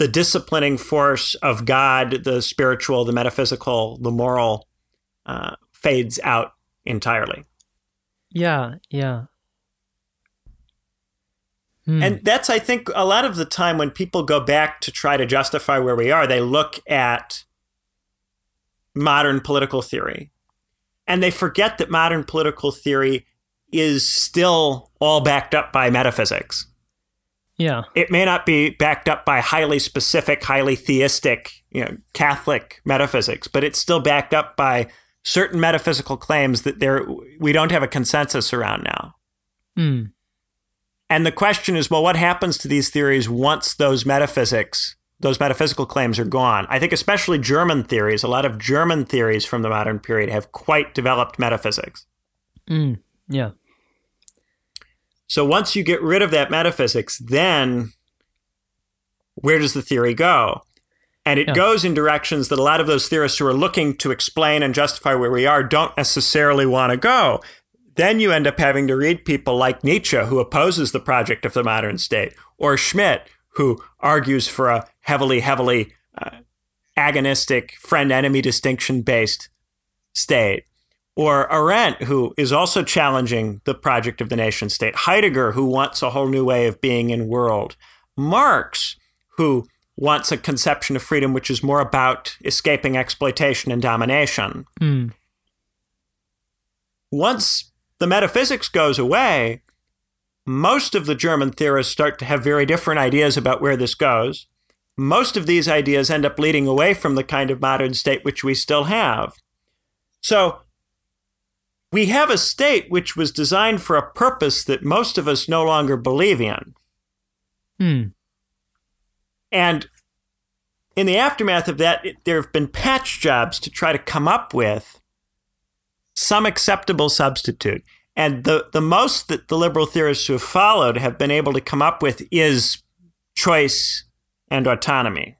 the disciplining force of God, the spiritual, the metaphysical, the moral, uh, fades out entirely. Yeah, yeah. Hmm. And that's, I think, a lot of the time when people go back to try to justify where we are, they look at modern political theory and they forget that modern political theory is still all backed up by metaphysics. Yeah. It may not be backed up by highly specific, highly theistic, you know, Catholic metaphysics, but it's still backed up by certain metaphysical claims that there we don't have a consensus around now. Mm. And the question is, well, what happens to these theories once those metaphysics, those metaphysical claims are gone? I think especially German theories, a lot of German theories from the modern period have quite developed metaphysics. Mm. Yeah. So once you get rid of that metaphysics, then where does the theory go? And it yeah. goes in directions that a lot of those theorists who are looking to explain and justify where we are don't necessarily want to go. Then you end up having to read people like Nietzsche, who opposes the project of the modern state, or Schmitt, who argues for a heavily, heavily uh, agonistic friend enemy distinction based state or Arendt, who is also challenging the project of the nation state, Heidegger, who wants a whole new way of being in world, Marx, who wants a conception of freedom which is more about escaping exploitation and domination. Mm. Once the metaphysics goes away, most of the German theorists start to have very different ideas about where this goes. Most of these ideas end up leading away from the kind of modern state which we still have. So we have a state which was designed for a purpose that most of us no longer believe in. Hmm. And in the aftermath of that, it, there have been patch jobs to try to come up with some acceptable substitute. And the, the most that the liberal theorists who have followed have been able to come up with is choice and autonomy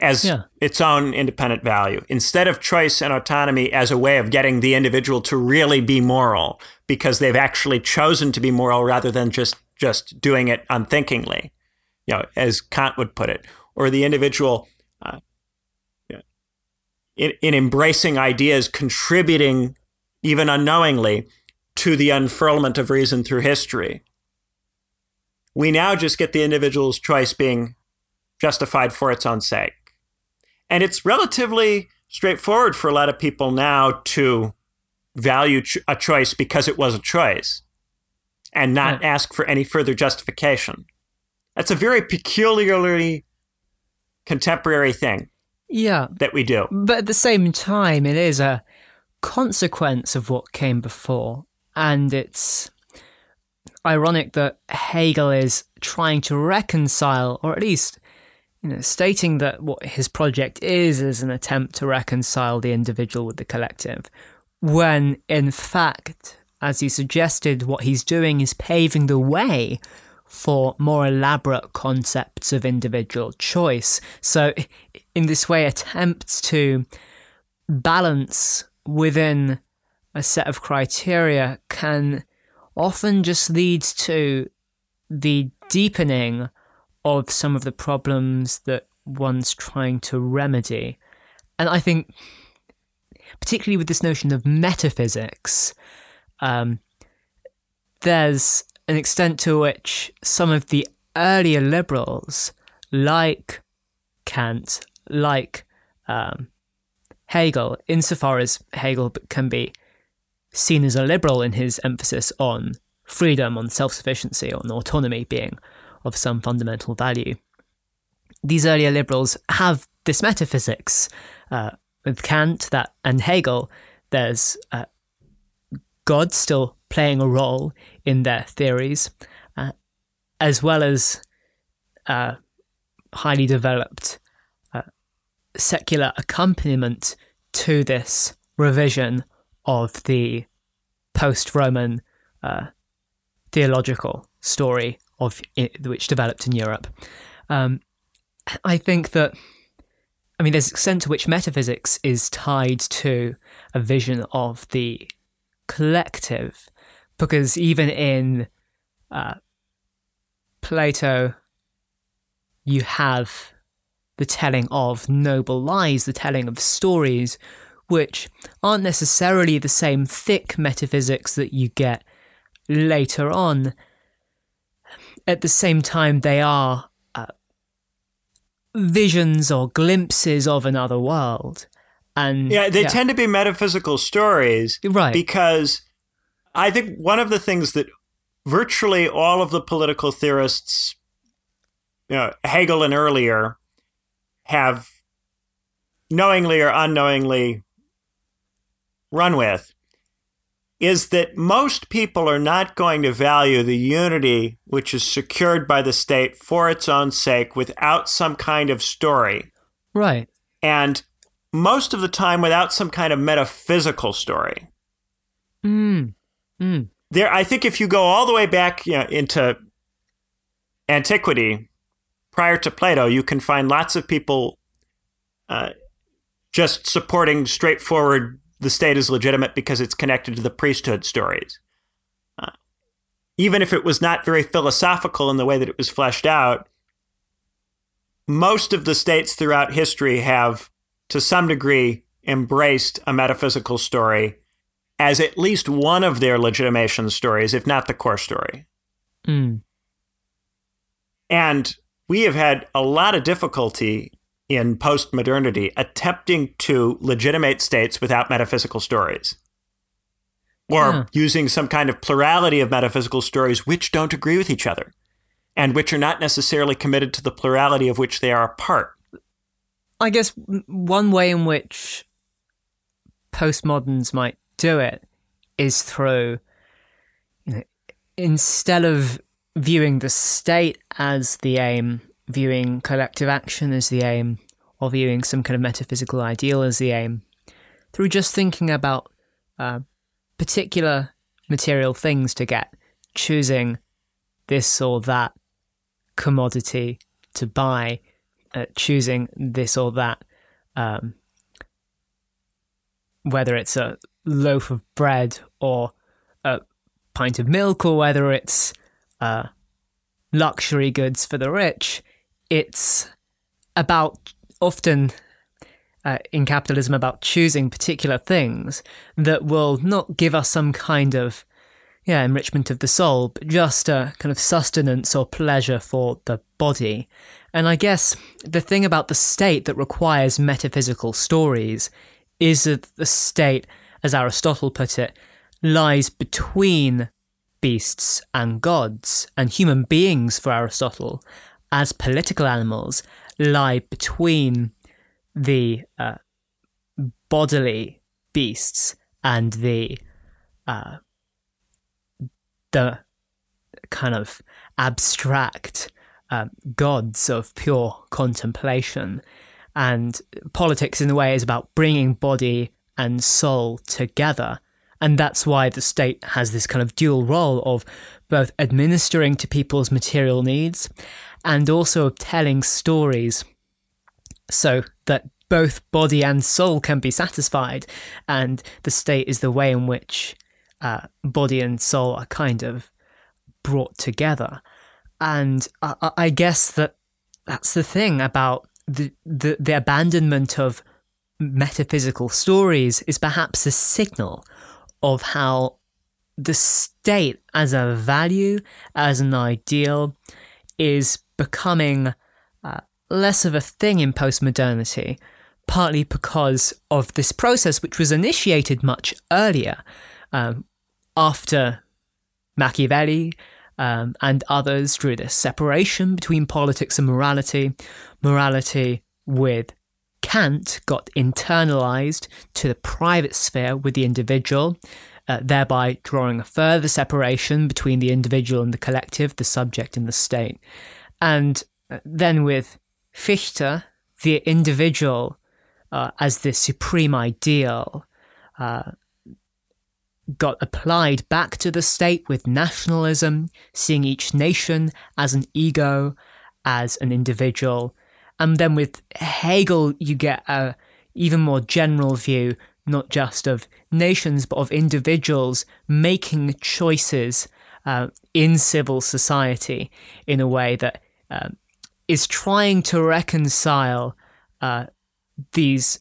as Yeah. its own independent value instead of choice and autonomy as a way of getting the individual to really be moral because they've actually chosen to be moral rather than just just doing it unthinkingly you know as kant would put it or the individual uh, in, in embracing ideas contributing even unknowingly to the unfurlment of reason through history we now just get the individual's choice being justified for its own sake and it's relatively straightforward for a lot of people now to value a choice because it was a choice and not Yeah. ask for any further justification. That's a very peculiarly contemporary thing Yeah. that we do. But at the same time, it is a consequence of what came before. And it's ironic that Hegel is trying to reconcile, or at least you know, stating that what his project is is an attempt to reconcile the individual with the collective, when in fact, as he suggested, what he's doing is paving the way for more elaborate concepts of individual choice. So, in this way, attempts to balance within a set of criteria can often just lead to the deepening of some of the problems that one's trying to remedy. And I think, particularly with this notion of metaphysics, um, there's an extent to which some of the earlier liberals, like Kant, like um, Hegel, insofar as Hegel can be seen as a liberal in his emphasis on freedom, on self sufficiency, on autonomy being of some fundamental value. These earlier liberals have this metaphysics. Uh, with Kant that and Hegel, there's uh, God still playing a role in their theories, uh, as well as uh, highly developed uh, secular accompaniment to this revision of the post-Roman uh, theological story of i which developed in Europe. Um, I think that, I mean, there's an extent to which metaphysics is tied to a vision of the collective, because even in uh, Plato, you have the telling of noble lies, the telling of stories, which aren't necessarily the same thick metaphysics that you get later on. At the same time, they are uh, visions or glimpses of another world. And Yeah, they tend to be metaphysical stories right. because I think one of the things that virtually all of the political theorists, you know, Hegel and earlier, have knowingly or unknowingly run with is that most people are not going to value the unity which is secured by the state for its own sake without some kind of story. right. And most of the time without some kind of metaphysical story. Mm. Mm. there i think if you go all the way back you know, into antiquity prior to plato you can find lots of people uh, just supporting straightforward the state is legitimate because it's connected to the priesthood stories uh, even if it was not very philosophical in the way that it was fleshed out most of the states throughout history have to some degree embraced a metaphysical story as at least one of their legitimation stories, if not the core story. Mm. And we have had a lot of difficulty in post modernity attempting to legitimate states without metaphysical stories. Or Yeah. using some kind of plurality of metaphysical stories which don't agree with each other and which are not necessarily committed to the plurality of which they are a part. I guess one way in which postmoderns might do it is through, you know, instead of viewing the state as the aim, viewing collective action as the aim, or viewing some kind of metaphysical ideal as the aim, through just thinking about uh, particular material things to get, choosing this or that commodity to buy, uh, choosing this or that, um, whether it's a loaf of bread or a pint of milk, or whether it's uh, luxury goods for the rich, it's about often uh, in capitalism about choosing particular things that will not give us some kind of yeah enrichment of the soul, but just a kind of sustenance or pleasure for the body. And I guess the thing about the state that requires metaphysical stories is that the state, as Aristotle put it, lies between beasts and gods, and human beings, for Aristotle, as political animals, lie between the uh, bodily beasts and the uh, the kind of abstract uh, gods of pure contemplation. And politics, in a way, is about bringing body and soul together. And that's why the state has this kind of dual role of both administering to people's material needs and also of telling stories so that both body and soul can be satisfied. And the state is the way in which uh, body and soul are kind of brought together. And I, I guess that that's the thing about the, the, the abandonment of metaphysical stories is perhaps a signal of how the state as a value, as an ideal, is becoming uh, less of a thing in postmodernity, partly because of this process, which was initiated much earlier, um, after Machiavelli um, and others drew this separation between politics and morality. Morality with Kant got internalized to the private sphere with the individual, uh, thereby drawing a further separation between the individual and the collective, the subject and the state. And then with Fichte, the individual uh, as the supreme ideal uh, got applied back to the state with nationalism, seeing each nation as an ego, as an individual. And then with Hegel, you get a even more general view, not just of nations, but of individuals making choices uh, in civil society in a way that uh, is trying to reconcile uh, these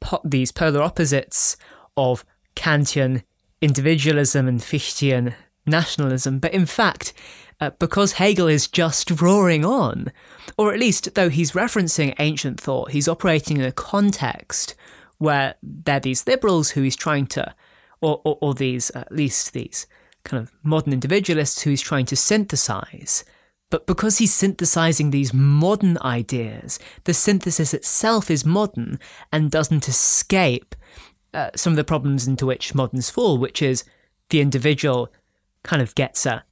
po- these polar opposites of Kantian individualism and Fichtean nationalism, but in fact, uh, because Hegel is just roaring on, or at least though he's referencing ancient thought, he's operating in a context where there are these liberals who he's trying to, or, or, or these, at least these kind of modern individualists who he's trying to synthesize but because he's synthesizing these modern ideas, the synthesis itself is modern and doesn't escape uh, some of the problems into which moderns fall, which is the individual kind of gets a,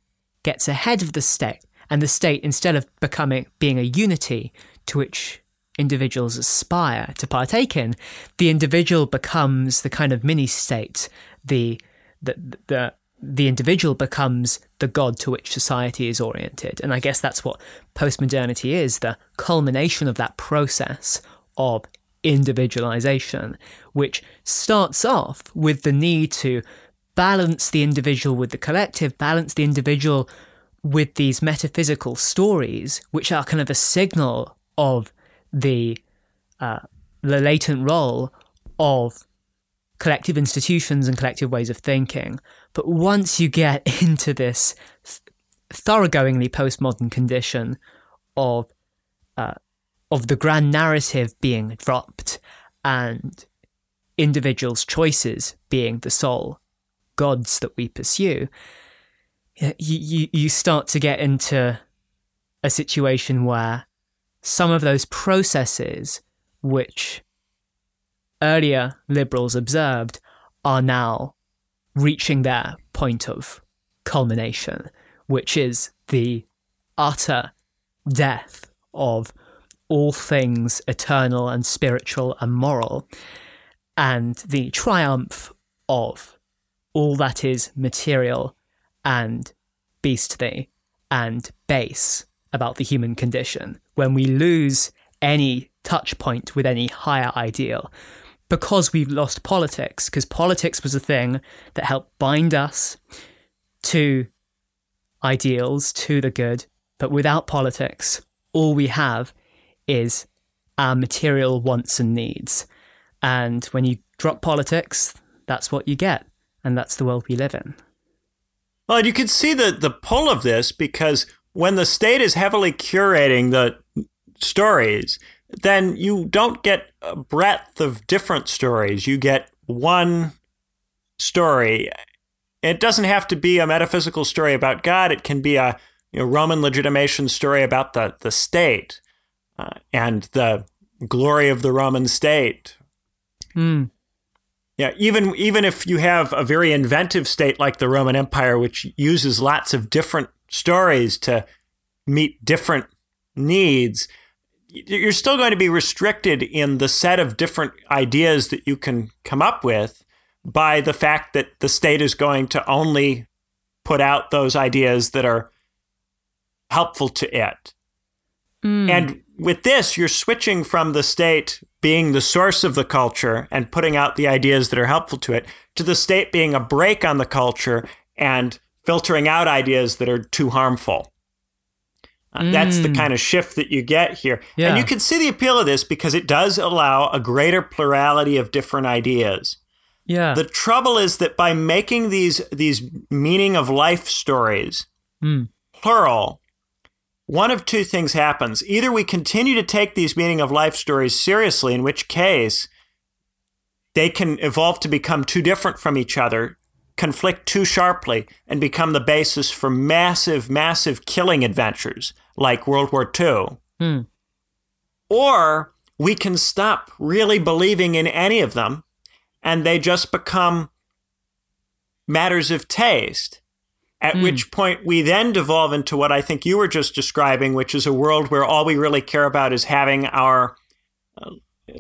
gets ahead of the state, and the state, instead of becoming being a unity to which individuals aspire to partake in, the individual becomes the kind of mini state, the the the the individual becomes the god to which society is oriented. And I guess that's what postmodernity is the culmination of that process of individualization, which starts off with the need to balance the individual with the collective, balance the individual with these metaphysical stories, which are kind of a signal of the, uh, the latent role of collective institutions and collective ways of thinking. But once you get into this thoroughgoingly postmodern condition of uh, of the grand narrative being dropped and individuals' choices being the sole gods that we pursue, you, you, you start to get into a situation where some of those processes which earlier liberals observed are now reaching their point of culmination, which is the utter death of all things eternal and spiritual and moral, and the triumph of all that is material and beastly and base about the human condition. When we lose any touch point with any higher ideal, because we've lost politics, because politics was a thing that helped bind us to ideals, to the good. But without politics, all we have is our material wants and needs. And when you drop politics, that's what you get. And that's the world we live in. Well, you can see the, the pull of this because when the state is heavily curating the stories, then you don't get a breadth of different stories. You get one story. It doesn't have to be a metaphysical story about God. It can be a you know, Roman legitimation story about the, the state uh, and the glory of the Roman state. Mm. Yeah, even even if you have a very inventive state like the Roman Empire, which uses lots of different stories to meet different needs, you're still going to be restricted in the set of different ideas that you can come up with by the fact that the state is going to only put out those ideas that are helpful to it. Mm. And with this, you're switching from the state being the source of the culture and putting out the ideas that are helpful to it to the state being a brake on the culture and filtering out ideas that are too harmful. Uh, mm. That's the hmm. kind of shift that you get here. Yeah. And you can see the appeal of this because it does allow a greater plurality of different ideas. Yeah. The trouble is that by making these these meaning of life stories mm. plural, one of two things happens. Either we continue to take these meaning of life stories seriously, in which case they can evolve to become too different from each other, conflict too sharply, and become the basis for massive, massive killing adventures like World War II. Hmm. Or we can stop really believing in any of them and they just become matters of taste. At mm. which point we then devolve into what I think you were just describing, which is a world where all we really care about is having our uh,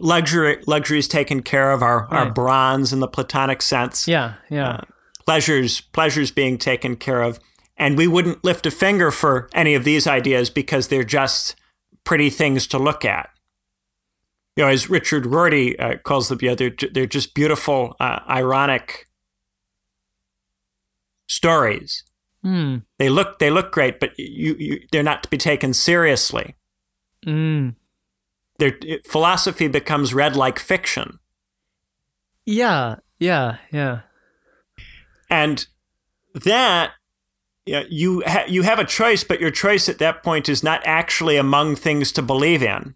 luxury luxuries taken care of, our, right. our bronze in the Platonic sense. Yeah, yeah. Uh, pleasures pleasures being taken care of, and we wouldn't lift a finger for any of these ideas because they're just pretty things to look at. You know, as Richard Rorty uh, calls them, yeah, they're they're just beautiful, uh, ironic stories Mm. They look they look great, but you, you they're not to be taken seriously. Mm. Their philosophy becomes read like fiction. Yeah, yeah, yeah. And that you know, you ha- you have a choice, but your choice at that point is not actually among things to believe in.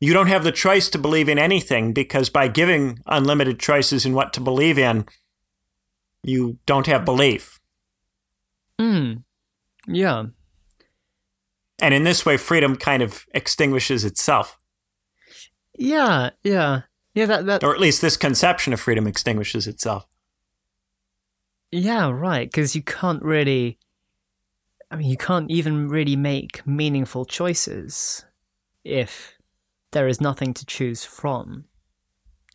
You don't have the choice to believe in anything because by giving unlimited choices in what to believe in, you don't have belief. Mm. Yeah. And in this way, freedom kind of extinguishes itself. Yeah, yeah. Yeah, that, that or at least this conception of freedom extinguishes itself. Yeah, right. Because you can't really, I mean, you can't even really make meaningful choices if there is nothing to choose from.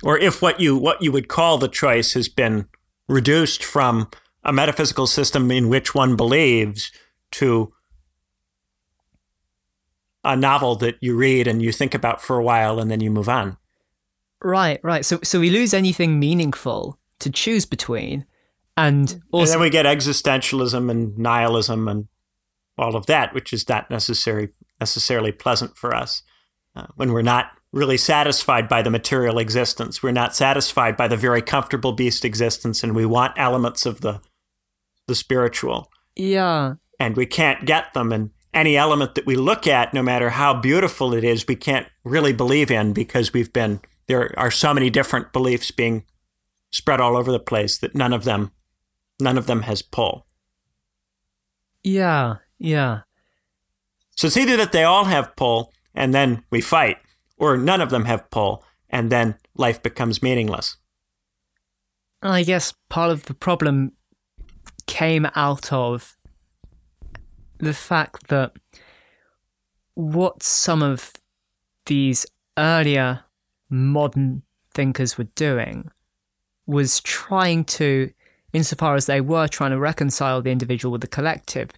Or if what you what you would call the choice has been reduced from a metaphysical system in which one believes to a novel that you read and you think about for a while and then you move on. Right, right. So so we lose anything meaningful to choose between and also And then we get existentialism and nihilism and all of that, which is not necessary necessarily pleasant for us. Uh, when we're not really satisfied by the material existence. We're not satisfied by the very comfortable beast existence, and we want elements of the the spiritual. Yeah. And we can't get them. And any element that we look at, no matter how beautiful it is, we can't really believe in because we've been, there are so many different beliefs being spread all over the place that none of them, none of them has pull. Yeah. Yeah. So it's either that they all have pull and then we fight, or none of them have pull and then life becomes meaningless. I guess part of the problem came out of the fact that what some of these earlier modern thinkers were doing was trying to, insofar as they were trying to reconcile the individual with the collective,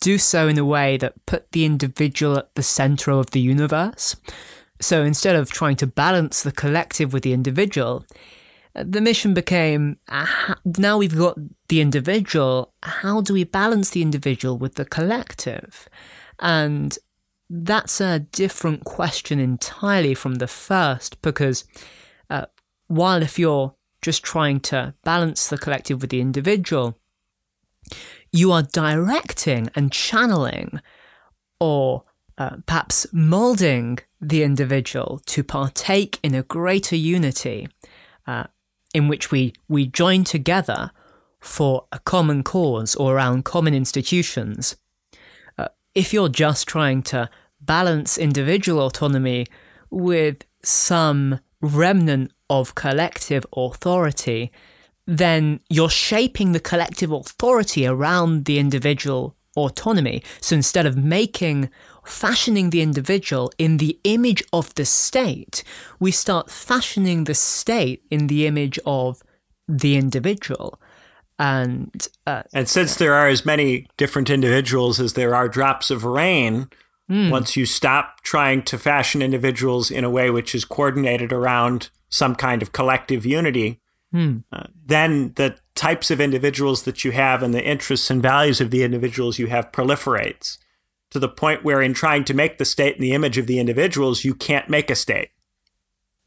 do so in a way that put the individual at the center of the universe. So instead of trying to balance the collective with the individual, the mission became uh, now we've got the individual, how do we balance the individual with the collective? And that's a different question entirely from the first because uh, while if you're just trying to balance the collective with the individual, you are directing and channeling or uh, perhaps molding the individual to partake in a greater unity uh, in which we, we join together for a common cause or around common institutions. Uh, if you're just trying to balance individual autonomy with some remnant of collective authority, then you're shaping the collective authority around the individual autonomy. So instead of making, fashioning the individual in the image of the state, we start fashioning the state in the image of the individual. And uh, and since there are as many different individuals as there are drops of rain, mm. once you stop trying to fashion individuals in a way which is coordinated around some kind of collective unity, Hmm. Uh, then the types of individuals that you have and the interests and values of the individuals you have proliferates to the point where, in trying to make the state in the image of the individuals, you can't make a state.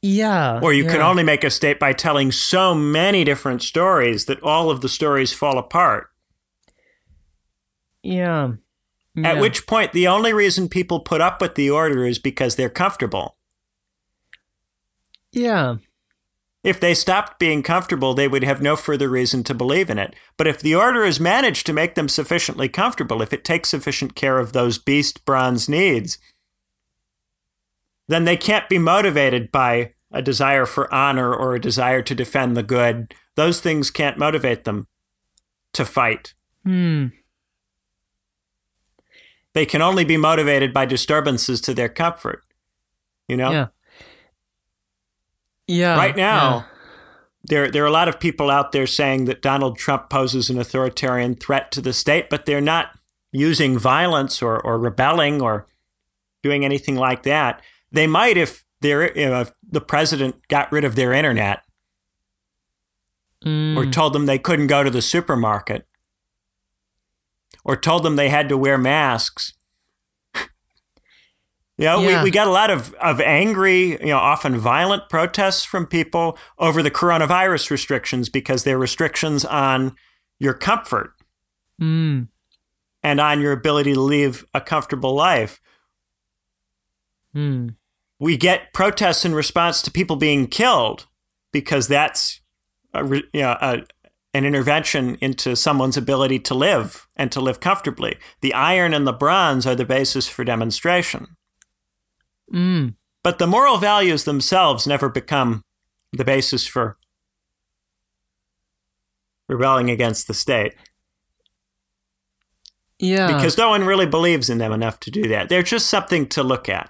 Yeah. Or you yeah. can only make a state by telling so many different stories that all of the stories fall apart. Yeah. yeah. At which point, the only reason people put up with the order is because they're comfortable. Yeah. If they stopped being comfortable, they would have no further reason to believe in it. But if the order has managed to make them sufficiently comfortable, if it takes sufficient care of those beast bronze needs, then they can't be motivated by a desire for honor or a desire to defend the good. Those things can't motivate them to fight. Hmm. They can only be motivated by disturbances to their comfort. You know? Yeah. Yeah. Right now, yeah. there there are a lot of people out there saying that Donald Trump poses an authoritarian threat to the state, but they're not using violence or, or rebelling or doing anything like that. They might if they're you know, if the president got rid of their internet mm. or told them they couldn't go to the supermarket or told them they had to wear masks. You know, Yeah. we, we got a lot of, of angry, you know, often violent protests from people over the coronavirus restrictions because they're restrictions on your comfort Mm. and on your ability to live a comfortable life. Mm. We get protests in response to people being killed because that's a, you know, a, an intervention into someone's ability to live and to live comfortably. The iron and the bronze are the basis for demonstration. Mm. But the moral values themselves never become the basis for rebelling against the state Yeah. because no one really believes in them enough to do that. They're just something to look at.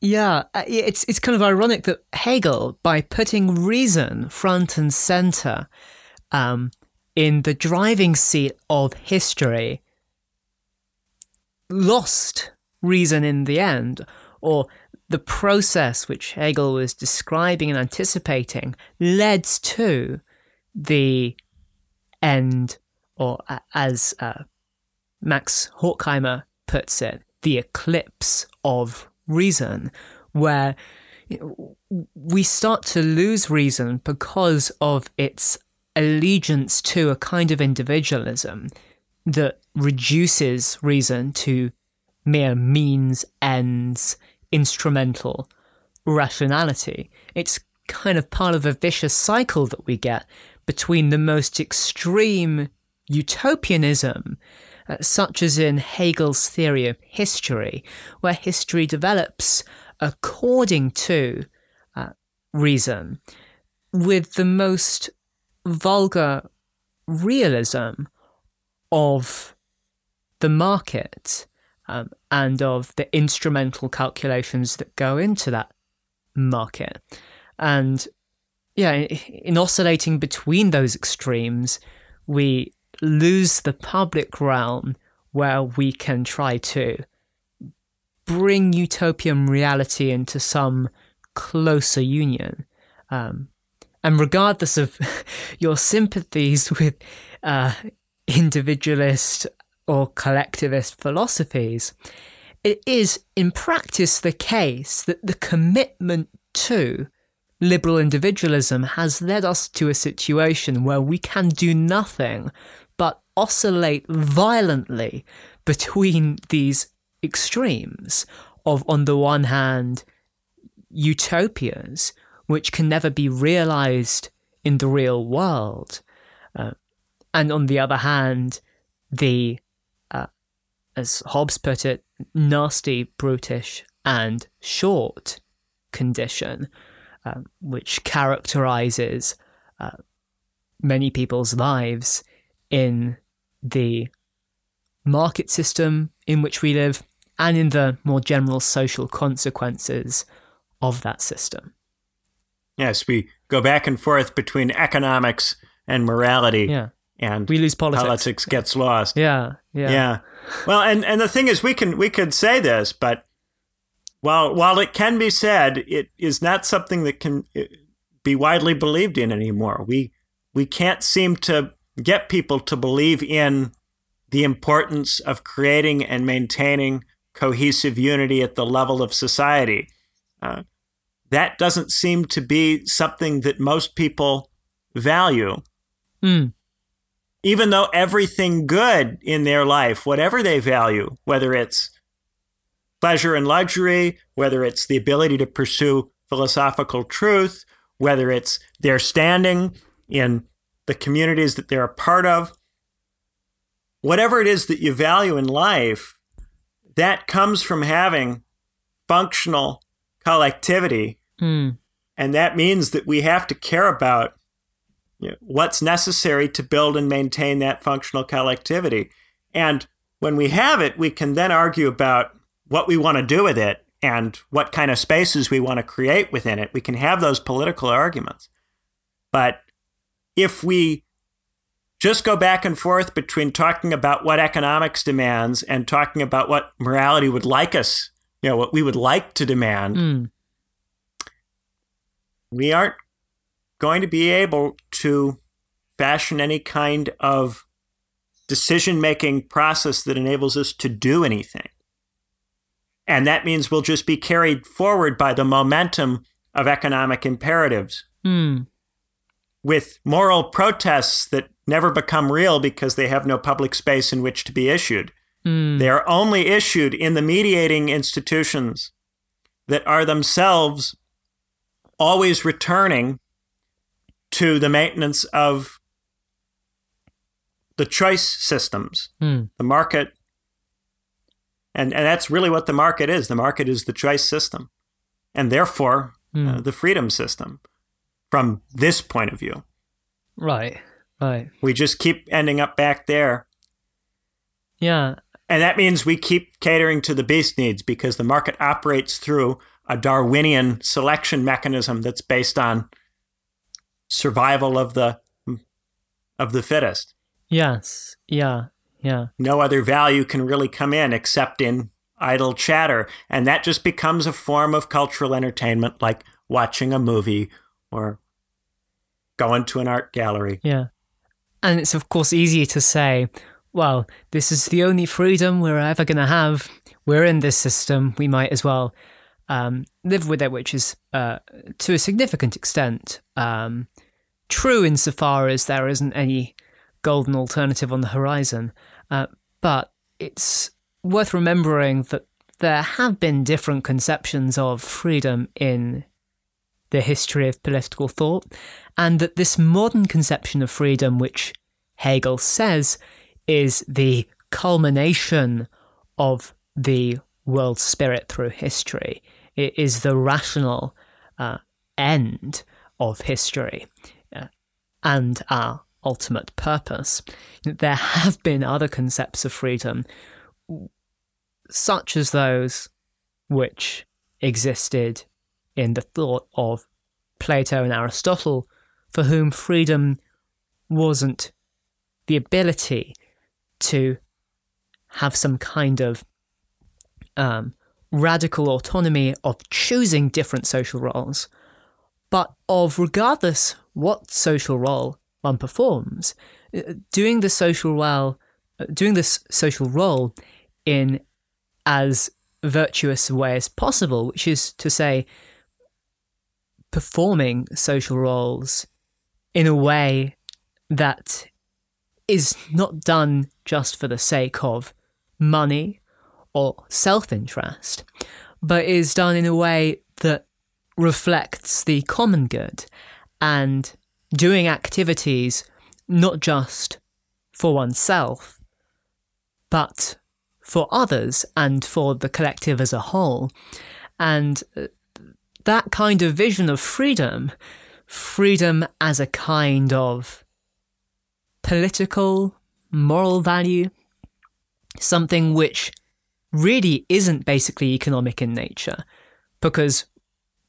Yeah, uh, it's it's kind of ironic that Hegel, by putting reason front and center um, in the driving seat of history, lost reason in the end, or the process which Hegel was describing and anticipating led to the end, or uh, as uh, Max Horkheimer puts it, the eclipse of reason, where we start to lose reason because of its allegiance to a kind of individualism that reduces reason to mere means, ends, instrumental rationality. It's kind of part of a vicious cycle that we get between the most extreme utopianism uh, such as in Hegel's theory of history, where history develops according to uh, reason, with the most vulgar realism of the market um, and of the instrumental calculations that go into that market. And yeah, in oscillating between those extremes, we lose the public realm where we can try to bring utopian reality into some closer union. Um, and regardless of your sympathies with uh, individualist or collectivist philosophies, it is in practice the case that the commitment to liberal individualism has led us to a situation where we can do nothing but oscillate violently between these extremes of, on the one hand, utopias which can never be realized in the real world, uh, and on the other hand, the, as Hobbes put it, nasty, brutish, and short condition, uh, which characterizes uh, many people's lives in the market system in which we live and in the more general social consequences of that system. Yes, we go back and forth between economics and morality. Yeah. And we lose politics. Politics gets lost. Yeah. Yeah. Yeah. Well, and, and the thing is we can we could say this, but while while it can be said, it is not something that can uh, be widely believed in anymore. We we can't seem to get people to believe in the importance of creating and maintaining cohesive unity at the level of society. Uh, that doesn't seem to be something that most people value. Mm. Even though everything good in their life, whatever they value, whether it's pleasure and luxury, whether it's the ability to pursue philosophical truth, whether it's their standing in the communities that they're a part of, whatever it is that you value in life, that comes from having functional collectivity. Mm. And that means that we have to care about you know, what's necessary to build and maintain that functional collectivity. And when we have it, we can then argue about what we want to do with it and what kind of spaces we want to create within it. We can have those political arguments. But if we just go back and forth between talking about what economics demands and talking about what morality would like us, you know, what we would like to demand, mm. we aren't going to be able to fashion any kind of decision making process that enables us to do anything. And that means we'll just be carried forward by the momentum of economic imperatives. Mm. With moral protests that never become real because they have no public space in which to be issued. Mm. They are only issued in the mediating institutions that are themselves always returning to the maintenance of the choice systems, mm. the market. And, and that's really what the market is. The market is the choice system, and therefore mm. uh, the freedom system from this point of view. Right. Right. We just keep ending up back there. Yeah. And that means we keep catering to the beast needs because the market operates through a Darwinian selection mechanism that's based on survival of the of the fittest. Yes. Yeah. Yeah. No other value can really come in except in idle chatter, and that just becomes a form of cultural entertainment like watching a movie or going to an art gallery. Yeah. And it's, of course, easier to say, well, this is the only freedom we're ever going to have. We're in this system. We might as well um, live with it, which is, uh, to a significant extent, um, true insofar as there isn't any golden alternative on the horizon. Uh, but it's worth remembering that there have been different conceptions of freedom in the history of political thought, and that this modern conception of freedom, which Hegel says is the culmination of the world spirit through history, it is the rational uh, end of history and our ultimate purpose. There have been other concepts of freedom, such as those which existed in the thought of Plato and Aristotle, for whom freedom wasn't the ability to have some kind of um, radical autonomy of choosing different social roles, but of regardless what social role one performs, uh, doing the social well, uh, doing this social role in as virtuous a way as possible, which is to say, performing social roles in a way that is not done just for the sake of money or self interest, but is done in a way that reflects the common good and doing activities not just for oneself, but for others and for the collective as a whole. And uh, that kind of vision of freedom, freedom as a kind of political, moral value, something which really isn't basically economic in nature, because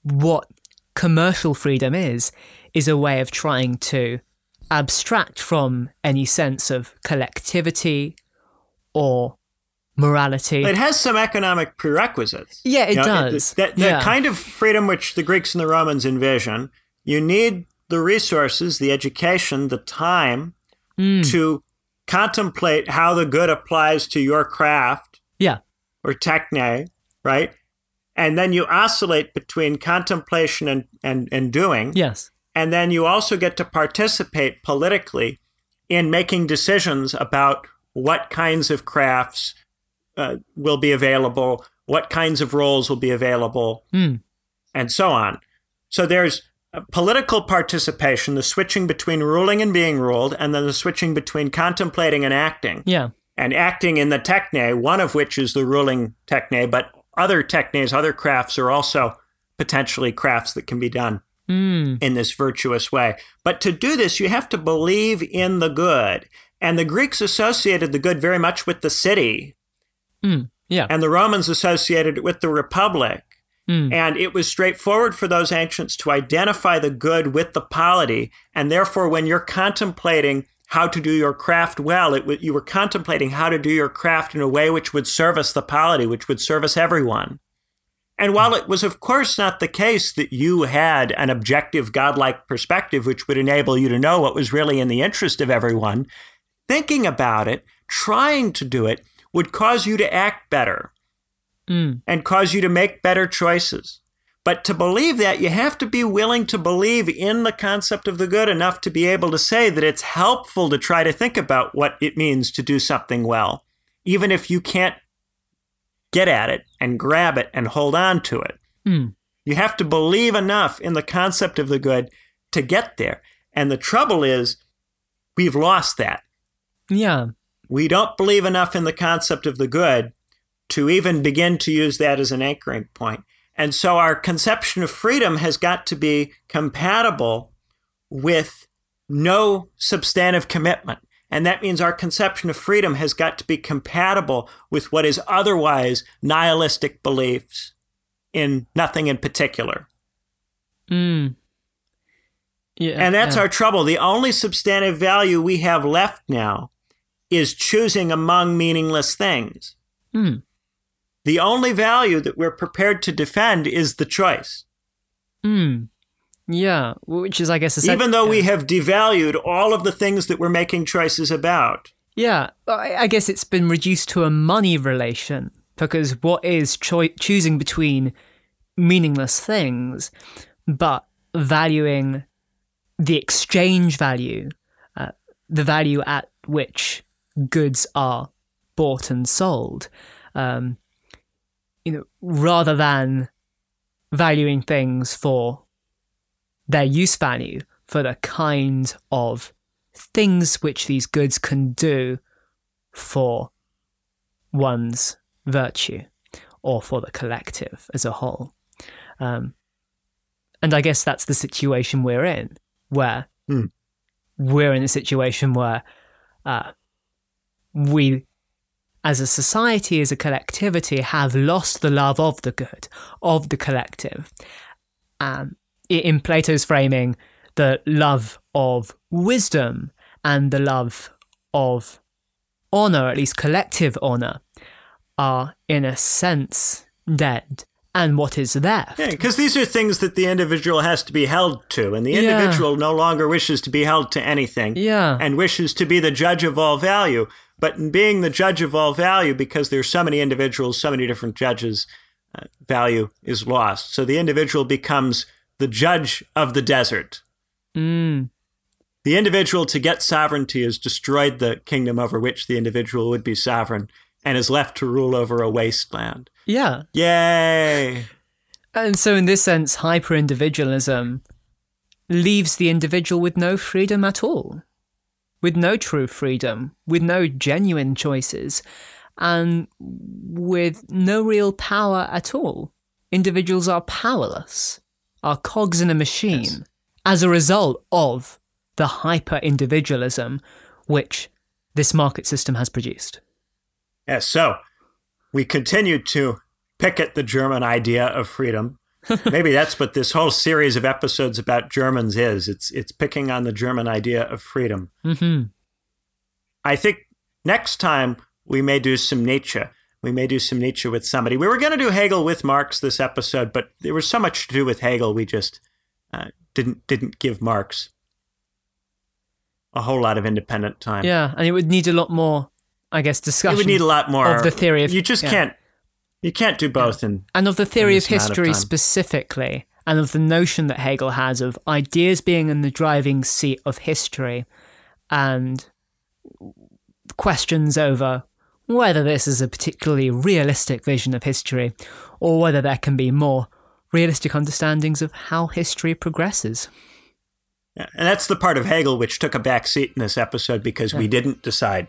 what commercial freedom is, is a way of trying to abstract from any sense of collectivity or morality. It has some economic prerequisites. Yeah, it you know, does. The, the, the yeah. kind of freedom which the Greeks and the Romans envision, you need the resources, the education, the time mm. to contemplate how the good applies to your craft. Yeah. Or techne, right? And then you oscillate between contemplation and, and, and doing. Yes. And then you also get to participate politically in making decisions about what kinds of crafts uh, will be available, what kinds of roles will be available, mm. and so on. So there's political participation, the switching between ruling and being ruled, and then the switching between contemplating and acting. Yeah. And acting in the techne, one of which is the ruling techne, but other technes, other crafts are also potentially crafts that can be done mm. in this virtuous way. But to do this, you have to believe in the good. And the Greeks associated the good very much with the city. Mm. Yeah. And the Romans associated it with the republic. Mm. And it was straightforward for those ancients to identify the good with the polity. And therefore, when you're contemplating how to do your craft well, it you were contemplating how to do your craft in a way which would service the polity, which would service everyone. And while it was, of course, not the case that you had an objective, godlike perspective which would enable you to know what was really in the interest of everyone, thinking about it, trying to do it, would cause you to act better mm. and cause you to make better choices. But to believe that, you have to be willing to believe in the concept of the good enough to be able to say that it's helpful to try to think about what it means to do something well, even if you can't get at it and grab it and hold on to it. Mm. You have to believe enough in the concept of the good to get there. And the trouble is, we've lost that. Yeah. We don't believe enough in the concept of the good to even begin to use that as an anchoring point. And so our conception of freedom has got to be compatible with no substantive commitment. And that means our conception of freedom has got to be compatible with what is otherwise nihilistic beliefs in nothing in particular. Mm. Yeah, and that's yeah. our trouble. The only substantive value we have left now is choosing among meaningless things. Mm the only value that we're prepared to defend is the choice. Hmm. Yeah, which is, I guess, even though yeah. we have devalued all of the things that we're making choices about. Yeah, I guess it's been reduced to a money relation because what is cho- choosing between meaningless things, but valuing the exchange value, uh, the value at which goods are bought and sold. Um, you know, rather than valuing things for their use value, for the kind of things which these goods can do for one's virtue or for the collective as a whole. Um, and I guess that's the situation we're in, where mm. we're in a situation where uh, we, as a society, as a collectivity, have lost the love of the good, of the collective. Um, in Plato's framing, the love of wisdom and the love of honor, at least collective honor, are in a sense dead. And what is left? Yeah, because these are things that the individual has to be held to, and the individual yeah. no longer wishes to be held to anything. Yeah. And wishes to be the judge of all value. But in being the judge of all value, because there's so many individuals, so many different judges, uh, value is lost. So the individual becomes the judge of the desert. Mm. The individual to get sovereignty has destroyed the kingdom over which the individual would be sovereign and is left to rule over a wasteland. Yeah. Yay. And so, in this sense, hyper individualism leaves the individual with no freedom at all, with no true freedom, with no genuine choices, and with no real power at all. Individuals are powerless, are cogs in a machine yes. as a result of the hyper individualism which this market system has produced. Yes, so we continue to pick at the German idea of freedom. Maybe that's what this whole series of episodes about Germans is. It's it's picking on the German idea of freedom. Mm-hmm. I think next time we may do some Nietzsche. We may do some Nietzsche with somebody. We were going to do Hegel with Marx this episode, but there was so much to do with Hegel, we just uh, didn't didn't give Marx a whole lot of independent time. Yeah, and it would need a lot more, I guess, discussion. It would need a lot more of the theory of you just yeah. can't you can't do both yeah. in and of the theory of history of specifically, and of the notion that Hegel has of ideas being in the driving seat of history, and questions over whether this is a particularly realistic vision of history, or whether there can be more realistic understandings of how history progresses. And that's the part of Hegel which took a back seat in this episode because yeah. we didn't decide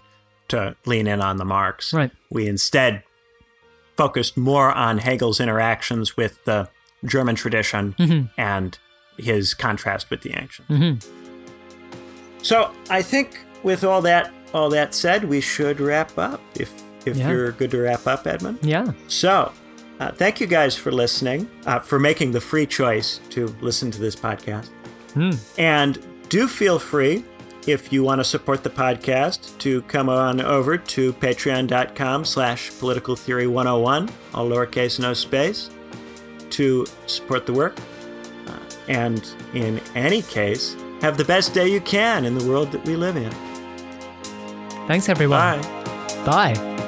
to lean in on the Marx. Right. We instead focused more on Hegel's interactions with the German tradition mm-hmm. and his contrast with the ancients. Mm-hmm. So I think with all that all that said, we should wrap up. If if yeah. you're good to wrap up, Edmund. Yeah. So uh, thank you guys for listening, uh, for making the free choice to listen to this podcast. Mm. And do feel free, if you want to support the podcast, to come on over to patreon.com slash political theory 101, all lowercase, no space, to support the work. Uh, and in any case, have the best day you can in the world that we live in. Thanks, everyone. Bye. Bye.